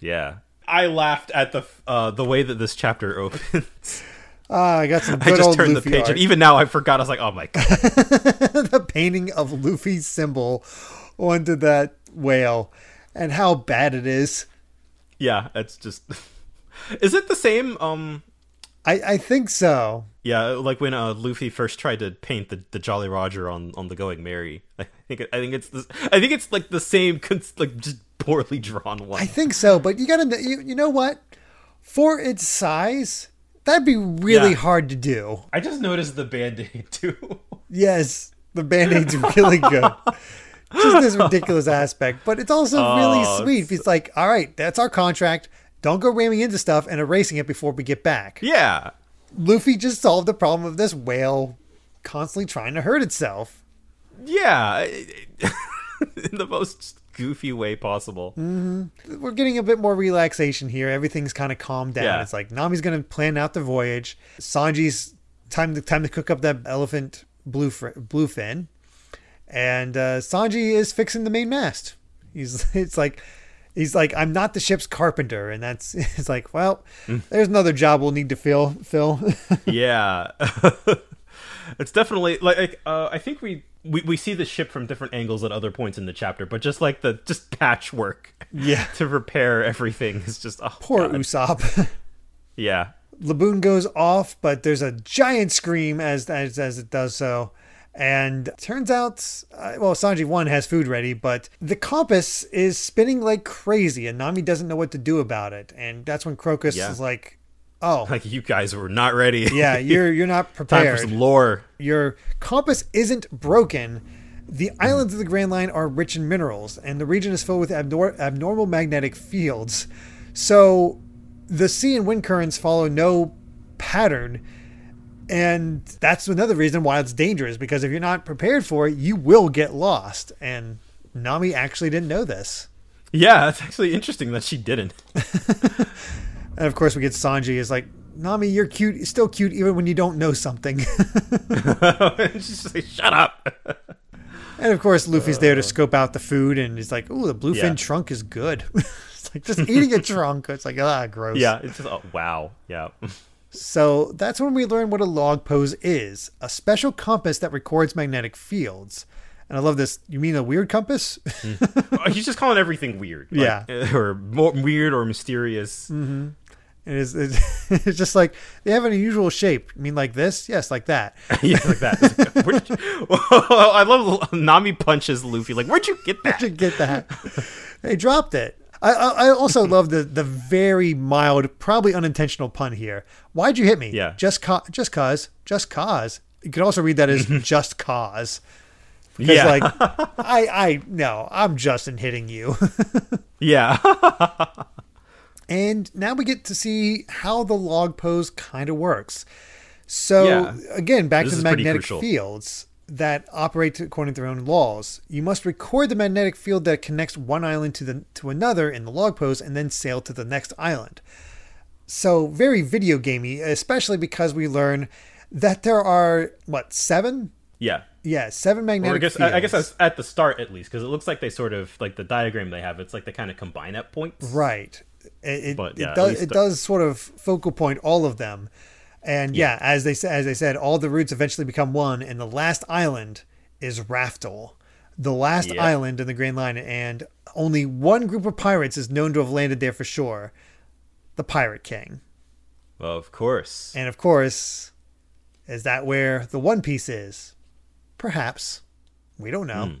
Yeah. I laughed at the uh, the way that this chapter opens. Ah, I got some I good just old turned Luffy the page, art. and even now I forgot. I was like, "Oh my god!" the painting of Luffy's symbol onto that whale, and how bad it is. yeah, it's just. Is it the same? Um, I, I think so. Yeah, like when uh, Luffy first tried to paint the, the Jolly Roger on, on the Going Merry. I think I think it's this. I think it's like the same, cons- like just poorly drawn one. I think so, but you gotta, you, you know what? For its size, that'd be really Yeah. hard to do. I just noticed the band aid too. Yes, the band aid's really good. Just this ridiculous aspect, but it's also really Oh, sweet. It's like, all right, that's our contract. Don't go ramming into stuff and erasing it before we get back. yeah, Luffy just solved the problem of this whale constantly trying to hurt itself. yeah, in the most goofy way possible. we're getting a bit more relaxation here. Everything's kind of calmed down. Yeah. It's like Nami's going to plan out the voyage. Sanji's time to time to cook up that elephant blue bluefin, and uh, Sanji is fixing the main mast. He's it's like he's like I'm not the ship's carpenter, and that's it's like well, there's another job we'll need to fill. Fill. yeah it's definitely like uh, i think we, we we see the ship from different angles at other points in the chapter but just like the just patchwork Yeah. to repair everything is just oh, Poor God. Usopp. yeah Laboon goes off, but there's a giant scream as as, as it does so. And turns out, uh, well, Sanji 1 has food ready, but the compass is spinning like crazy, and Nami doesn't know what to do about it. And that's when Crocus Yeah. is like, oh, like you guys were not ready yeah, you're you're not prepared. time for some lore Your compass isn't broken. The islands of the Grand Line are rich in minerals, and the region is filled with abnor- abnormal magnetic fields. So the sea and wind currents follow no pattern. And that's another reason why it's dangerous because if you're not prepared for it, you will get lost. And Nami actually didn't know this. Yeah, it's actually interesting that she didn't. And of course, we get Sanji is like, Nami, you're cute, still cute even when you don't know something. She's just like, shut up. and of course, Luffy's there to scope out the food, and he's like, "Oh, the bluefin Yeah. trunk is good." it's like just eating a trunk. It's like ah, gross. yeah, it's just oh, wow. Yeah. So that's when we learn what a log pose is a special compass that records magnetic fields. And I love this. You mean a weird compass? Uh, He's just calling everything weird. like, Yeah. or more weird or mysterious. it is, it's just like they have an unusual shape. You mean like this? Yes, like that. yeah, like that. Where'd you- I love Nami punches Luffy. Like, where'd you get that? to get that. they dropped it. I, I also love the the very mild, probably unintentional pun here. Why'd you hit me? Yeah. Just ca- just cause, just cause. You could also read that as just cause. Because Yeah, like I I no, I'm Justin hitting you. yeah. and now we get to see how the log pose kind of works. So Yeah. again, back This to the magnetic fields that operate according to their own laws. You must record the magnetic field that connects one island to the to another in the log pose, and then sail to the next island. So very video gamey, especially because we learn that there are what seven? yeah. Yeah, seven Or I guess fields. I guess that's at the start at least because it looks like they sort of like the diagram they have. It's like they kind of combine at points. Right. It, But, yeah, it does it does sort of focal point all of them. And yeah. as they sa- as they said, all the routes eventually become one, and the last island is Raftel, the last Yeah. island in the Grand Line, and only one group of pirates is known to have landed there for sure, the Pirate King. Well, Of course. And of course, is that where the One Piece is? Perhaps. We don't know.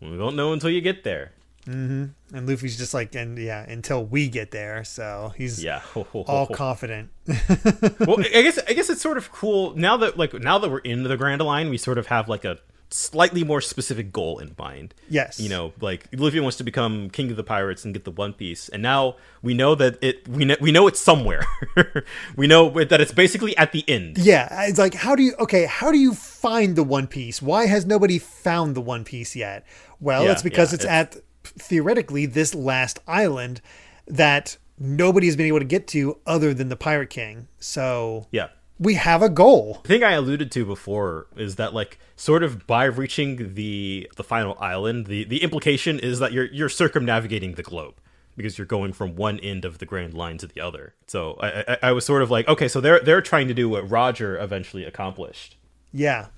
Hmm. We don't know until you get there. Mm-hmm. And Luffy's just like, and yeah, until we get there. So he's Yeah. all confident. well, I guess I guess it's sort of cool now that like now that we're in the Grand Line, we sort of have like a slightly more specific goal in mind. Yes. You know, like Luffy wants to become king of the pirates and get the One Piece, and now we know that it we know we know it's somewhere. we know that it's basically at the end. Yeah, it's like how do you okay, how do you find the One Piece? Why has nobody found the One Piece yet? Well, Yeah, it's because yeah, it's, at theoretically this last island that nobody has been able to get to other than the Pirate King. So Yeah. we have a goal. The thing I alluded to before is that like sort of by reaching the the final island, the the implication is that you're you're circumnavigating the globe because you're going from one end of the Grand Line to the other. So I, I, I was sort of like, okay, so they're they're trying to do what Roger eventually accomplished. Yeah.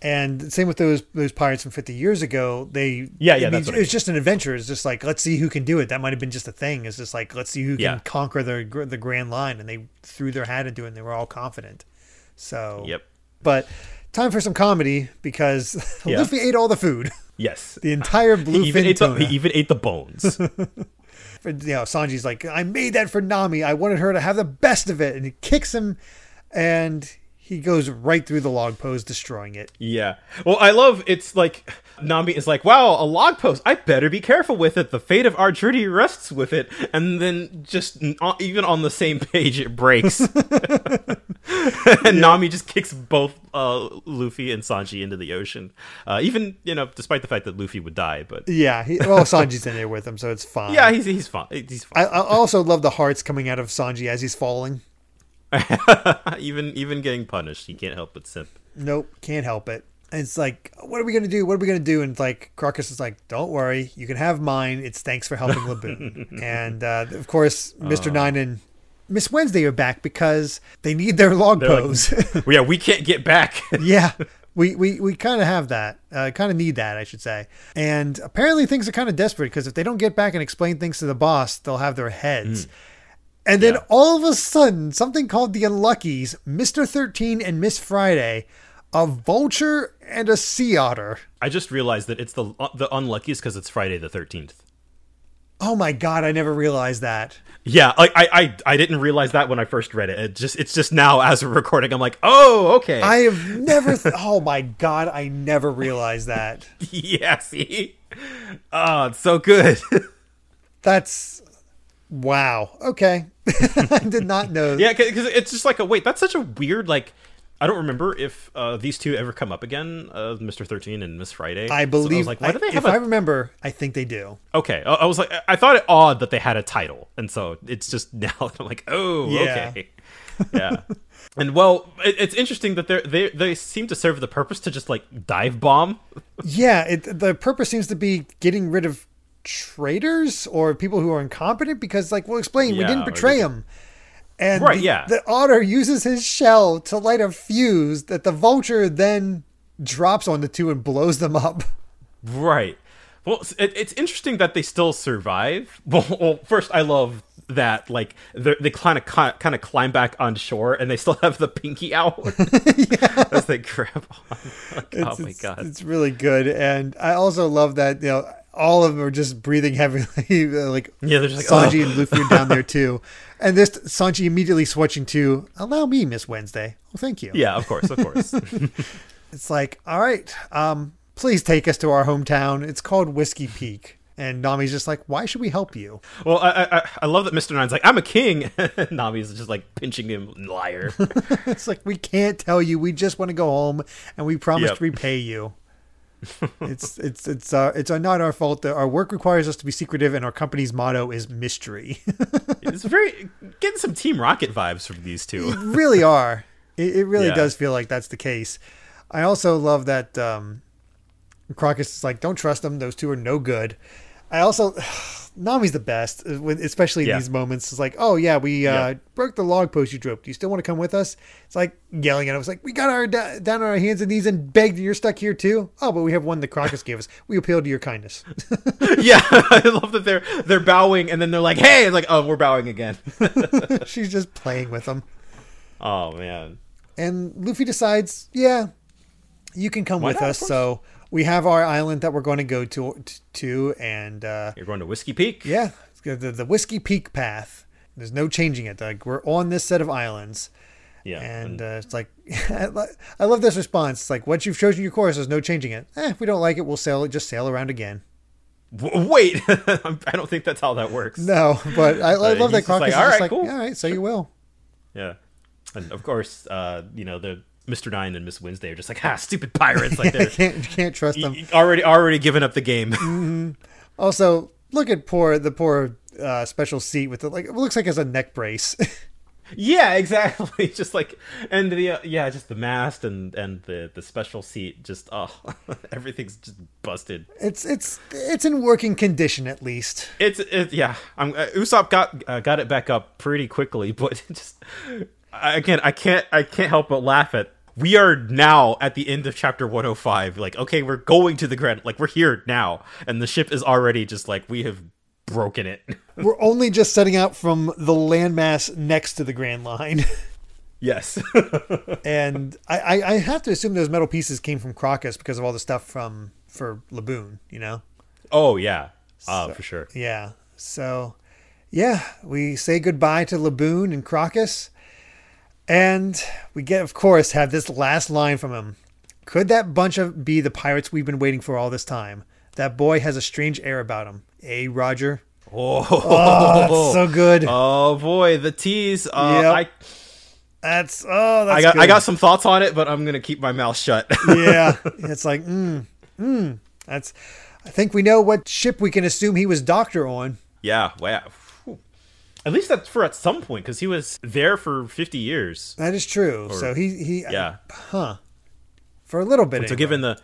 And same with those those pirates from 50 years ago. They Yeah, I yeah, mean, that's what I it's just an adventure. It's just like let's see who can do it. That might have been just a thing. It's just like let's see who can Yeah. conquer the the Grand Line. And they threw their hat into it. and They were all confident. So Yep. But time for some comedy because Yeah. Luffy ate all the food, Yes. the entire He bluefin even ate the he even ate the bones. you know, Sanji's like, I made that for Nami. I wanted her to have the best of it, and he kicks him, and he goes right through the log pose, destroying it. Yeah. Well, I love it's like Nami is like, "Wow, a log pose. I better be careful with it. The fate of our journey rests with it." And then just even on the same page, it breaks. and Nami just kicks both uh, Luffy and Sanji into the ocean. Uh, even you know, despite the fact that Luffy would die, but Yeah, he, well, Sanji's in there with him, so it's fine. yeah, he's he's fine. He's I, fine. I also love the hearts coming out of Sanji as he's falling. even even getting punished, he can't help but simp. Nope, can't help it. And it's like, what are we gonna do? What are we gonna do? And it's like Crocus is like, don't worry, you can have mine. It's thanks for helping Laboon. and uh, of course, Mister Nine and Miss Wednesday are back because they need their log They're like, well, yeah, we can't get back. yeah, we we, we kind of have that. Uh, kind of need that, I should say. And apparently, things are kind of desperate because if they don't get back and explain things to the boss, they'll have their heads. And then Yeah. all of a sudden, something called the Unluckies, Mister Thirteen and Miss Friday, a vulture and a sea otter. I just realized that it's the uh, the unluckiest because it's Friday the thirteenth. Oh my god, I never realized that. Yeah, I, I I didn't realize that when I first read it. It just it's just now as we're recording, I'm like, oh, okay. I have never. Th- oh my god, I never realized that. yeah, see, oh, it's so good. That's wow. Okay, I did not know. yeah, because it's just like a wait. That's such a weird like. I don't remember if uh, these two ever come up again, uh, Mr. Thirteen and Miss Friday. I believe. So I was like, why do they have if a I remember, I think they do. Okay, I, I was like, I thought it odd that they had a title, and so it's just now I'm like, oh, Yeah. okay, yeah. and well, it, it's interesting that they they they seem to serve the purpose to just like dive bomb. Yeah, it, the purpose seems to be getting rid of traitors or people who are incompetent because, like, we'll explain, we didn't betray him. And Right, the, yeah. the otter uses his shell to light a fuse that the vulture then drops on the two and blows them up. Right. Well, it's- it, it's interesting that they still survive. Well, well first, I love that like they're- kind of kind of climb back on shore and they still have the pinky out as they grab on. Like, oh It's, my god. it's really good, and I also love that you know all of them are just breathing heavily, like Yeah, they're just like, Sanji "Ugh." and Luffy are down there too, and this Sanji immediately switching to "Allow me, Miss Wednesday." Well, thank you. Yeah, of course, of course. It's like, all right, um, please take us to our hometown. It's called Whiskey Peak, and Nami's just like, why should we help you? Well, I, I I love that Mr. Nine's like, I'm a king. Nami's just like pinching him, liar. It's like we can't tell you. We just want to go home, and we promise Yep. to repay you. It's it's it's uh, it's not our fault. that Our work requires us to be secretive, and our company's motto is mystery. it's very getting some Team Rocket vibes from these two. really are. It, it really Yeah. does feel like that's the case. I also love that um, Crocus is like, don't trust them. Those two are no good. I also, Nami's the best, uh, especially in Yeah. these moments. It's like, oh yeah, we uh, Yeah. broke the log pose you dropped. Do you still want to come with us? It's like yelling at him. It's like we got our da- down on our hands and knees and begged. You're stuck here too. Oh, but we have one that Crocus gave us. We appeal to your kindness. yeah, I love that they're they're bowing and then they're like, hey, and like, oh, we're bowing again. She's just playing with them. oh man. And Luffy decides, yeah, you can come with? Us. So we have our island that we're going to go to, to and uh, You're going to Whiskey Peak? yeah, the, the Whiskey Peak path. There's no changing it. Like we're on this set of islands, Yeah. and uh, it's like I love this response. It's like once you've chosen your course, there's no changing it. Eh, if we don't like it, we'll sail it. Just sail around again. W- wait, I don't think that's how that works. No, but I, I love that like, "All just like, cool." all right, so you will. Yeah. And of course, uh, you know, the Mr. Nine and Miss Wednesday are just like, ah, stupid pirates. Like you they're can't can't trust them. already already given up the game. Also, look at poor the poor uh, special seat with the like. It looks like it's a neck brace. yeah, exactly. Just like and the uh, yeah, just the mast and and the the special seat. Just oh, everything's just busted. it's it's it's in working condition at least. It's it, yeah. I'm uh, Usopp got uh, got it back up pretty quickly, but just I- again, I can't I can't help but laugh at. We are now at the end of chapter 105. Like, okay, we're going to the grand. Like, we're here now, and the ship is already just like we have broken it. We're only just setting out from the landmass next to the Grand Line, yes. and I, I, I have to assume those metal pieces came from Crocus because of all the stuff from for Laboon. You know? oh yeah. Uh, for sure. Yeah. So, yeah, we say goodbye to Laboon and Crocus, and we get, of course, have this last line from him. Could that bunch of be the pirates we've been waiting for all this time? That boy has a strange air about him. Eh, Roger? Oh, Oh, that's so good. Oh boy, the tease. Uh, Yep. I That's oh, that's I got good. I got some thoughts on it, but I'm gonna keep my mouth shut. yeah, it's like, mm, mm. That's. I think we know what ship we can assume he was doctor on. yeah. Wow. At least that's for at some point because he was there for 50 years. That is true. so he he Yeah. huh for a little bit. So given the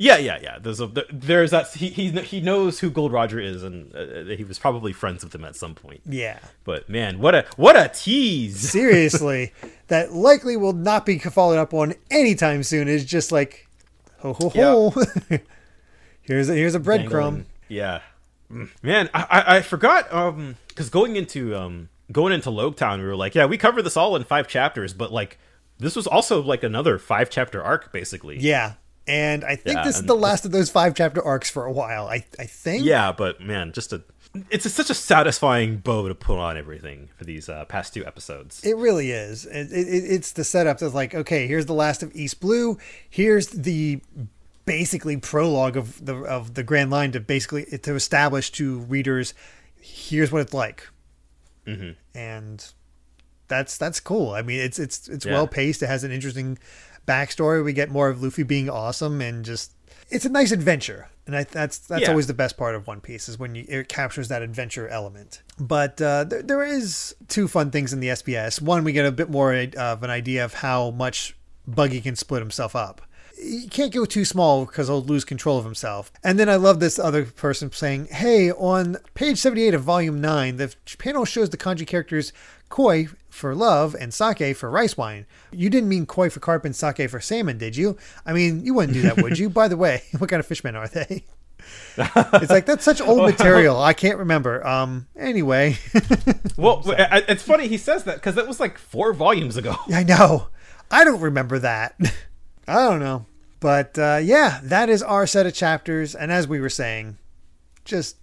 yeah, yeah, yeah. There's a there's that he he he knows who Gold Roger is, and uh, he was probably friends with him at some point. yeah, But man, what a what a tease! seriously, that likely will not be followed up on anytime soon. Is just like ho ho ho. here's a here's a breadcrumb. Yeah, Mm. man, I I, I forgot um because going into um going into Loguetown, we were like, yeah, we covered this all in five chapters, but like this was also like another five chapter arc, basically. Yeah, and I think Yeah, this is the last of those five chapter arcs for a while. I I think. Yeah, but man, just a it's a, such a satisfying bow to put on everything for these uh, past two episodes. It really is. It, it, it's the setup that's like, okay, here's the last of East Blue. Here's the basically prologue of the of the Grand Line to basically to establish to readers, here's what it's like, mm-hmm. and that's that's cool. I mean, it's it's it's Yeah. well paced. It has an interesting backstory. We get more of Luffy being awesome and just it's a nice adventure. And I, that's that's Yeah. always the best part of One Piece is when you, it captures that adventure element. But uh, there, there is two fun things in the SBS. One, we get a bit more of an idea of how much Buggy can split himself up. He can't go too small because he'll lose control of himself. And then I love this other person saying, "Hey, on page seventy-eight of volume nine, the panel shows the kanji characters koi for love and sake for rice wine. You didn't mean koi for carp and sake for salmon, did you? I mean, you wouldn't do that, would you? By the way, what kind of fishmen are they?" it's like that's such old material. I can't remember. Um. Anyway, Well, it's funny he says that because that was like four volumes ago. I know. I don't remember that. I don't know. But uh, yeah, that is our set of chapters. And as we were saying, just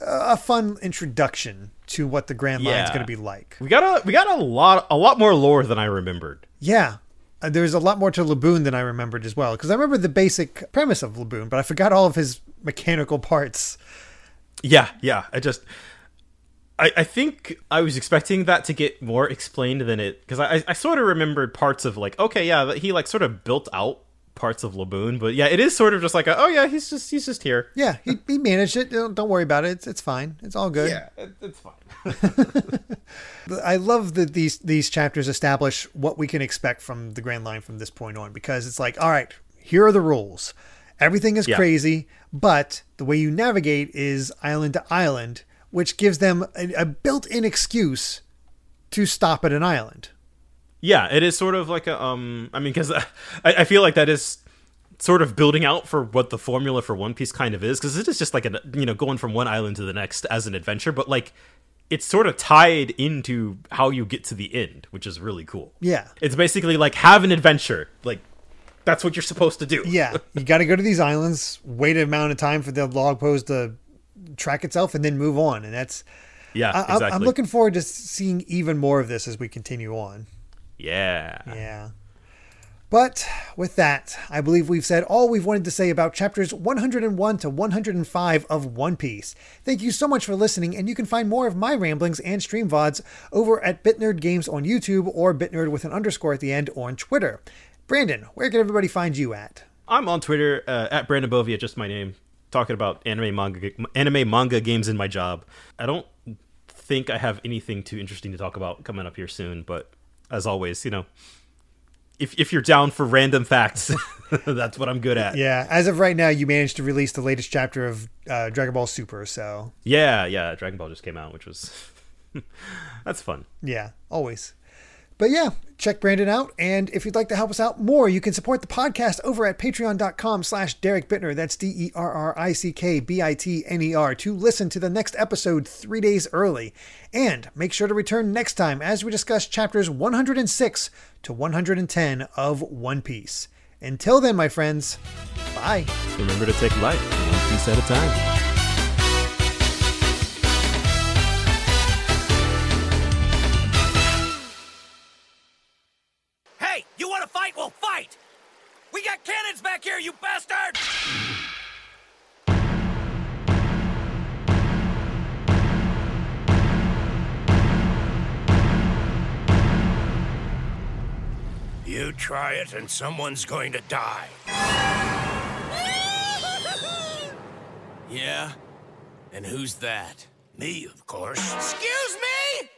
a fun introduction to what the Grand Line's Yeah. going to be like. We got a we got a lot a lot more lore than I remembered. Yeah. Uh, there's a lot more to Laboon than I remembered as well. Because I remember the basic premise of Laboon, but I forgot all of his mechanical parts. Yeah, yeah. I just I, I think I was expecting that to get more explained than it because I, I sort of remembered parts of like okay yeah that he like sort of built out parts of Laboon but yeah it is sort of just like a, oh yeah he's just he's just here Yeah, he, he managed it. Don't, don't worry about it. It's, it's fine. It's all good. it, it's fine I love that these these chapters establish what we can expect from the Grand Line from this point on because it's like, all right, here are the rules. Everything is Yeah. crazy, but the way you navigate is island to island, which gives them a, a built-in excuse to stop at an island. yeah it is sort of like a um I mean because I, I feel like that is sort of building out for what the formula for One Piece kind of is because it is just like a you know going from one island to the next as an adventure but like it's sort of tied into how you get to the end which is really cool Yeah. It's basically like have an adventure. Like that's what you're supposed to do. Yeah, you got to go to these islands, wait an amount of time for the log pose to track itself, and then move on. And that's Yeah, I, I'm- exactly. I'm looking forward to seeing even more of this as we continue on. yeah. Yeah. But with that, I believe we've said all we've wanted to say about chapters 101 to 105 of One Piece. Thank you so much for listening, and you can find more of my ramblings and stream VODs over at BitNerd Games on YouTube or BitNerd with an underscore at the end on Twitter. Brandon, where can everybody find you at? I'm on Twitter uh, at Brandon Bovia, just my name, talking about anime manga, anime manga games in my job. I don't think I have anything too interesting to talk about coming up here soon, but as always, you know, if if you're down for random facts, that's what I'm good at. Yeah, as of right now, you managed to release the latest chapter of uh, Dragon Ball Super, so yeah, yeah. Dragon Ball just came out, which was that's fun. Yeah, always. But yeah, check Brandon out. And if you'd like to help us out more, you can support the podcast over at patreon.com slash Derrick Bitner. That's D-E-R-R-I-C-K-B-I-T-N-E-R to listen to the next episode three days early. And make sure to return next time as we discuss chapters 106 to 110 of One Piece. Until then, my friends, bye. Remember to take life one piece at a time. Back here, you bastard! You try it and someone's going to die. yeah? And who's that? Me, of course. Excuse me!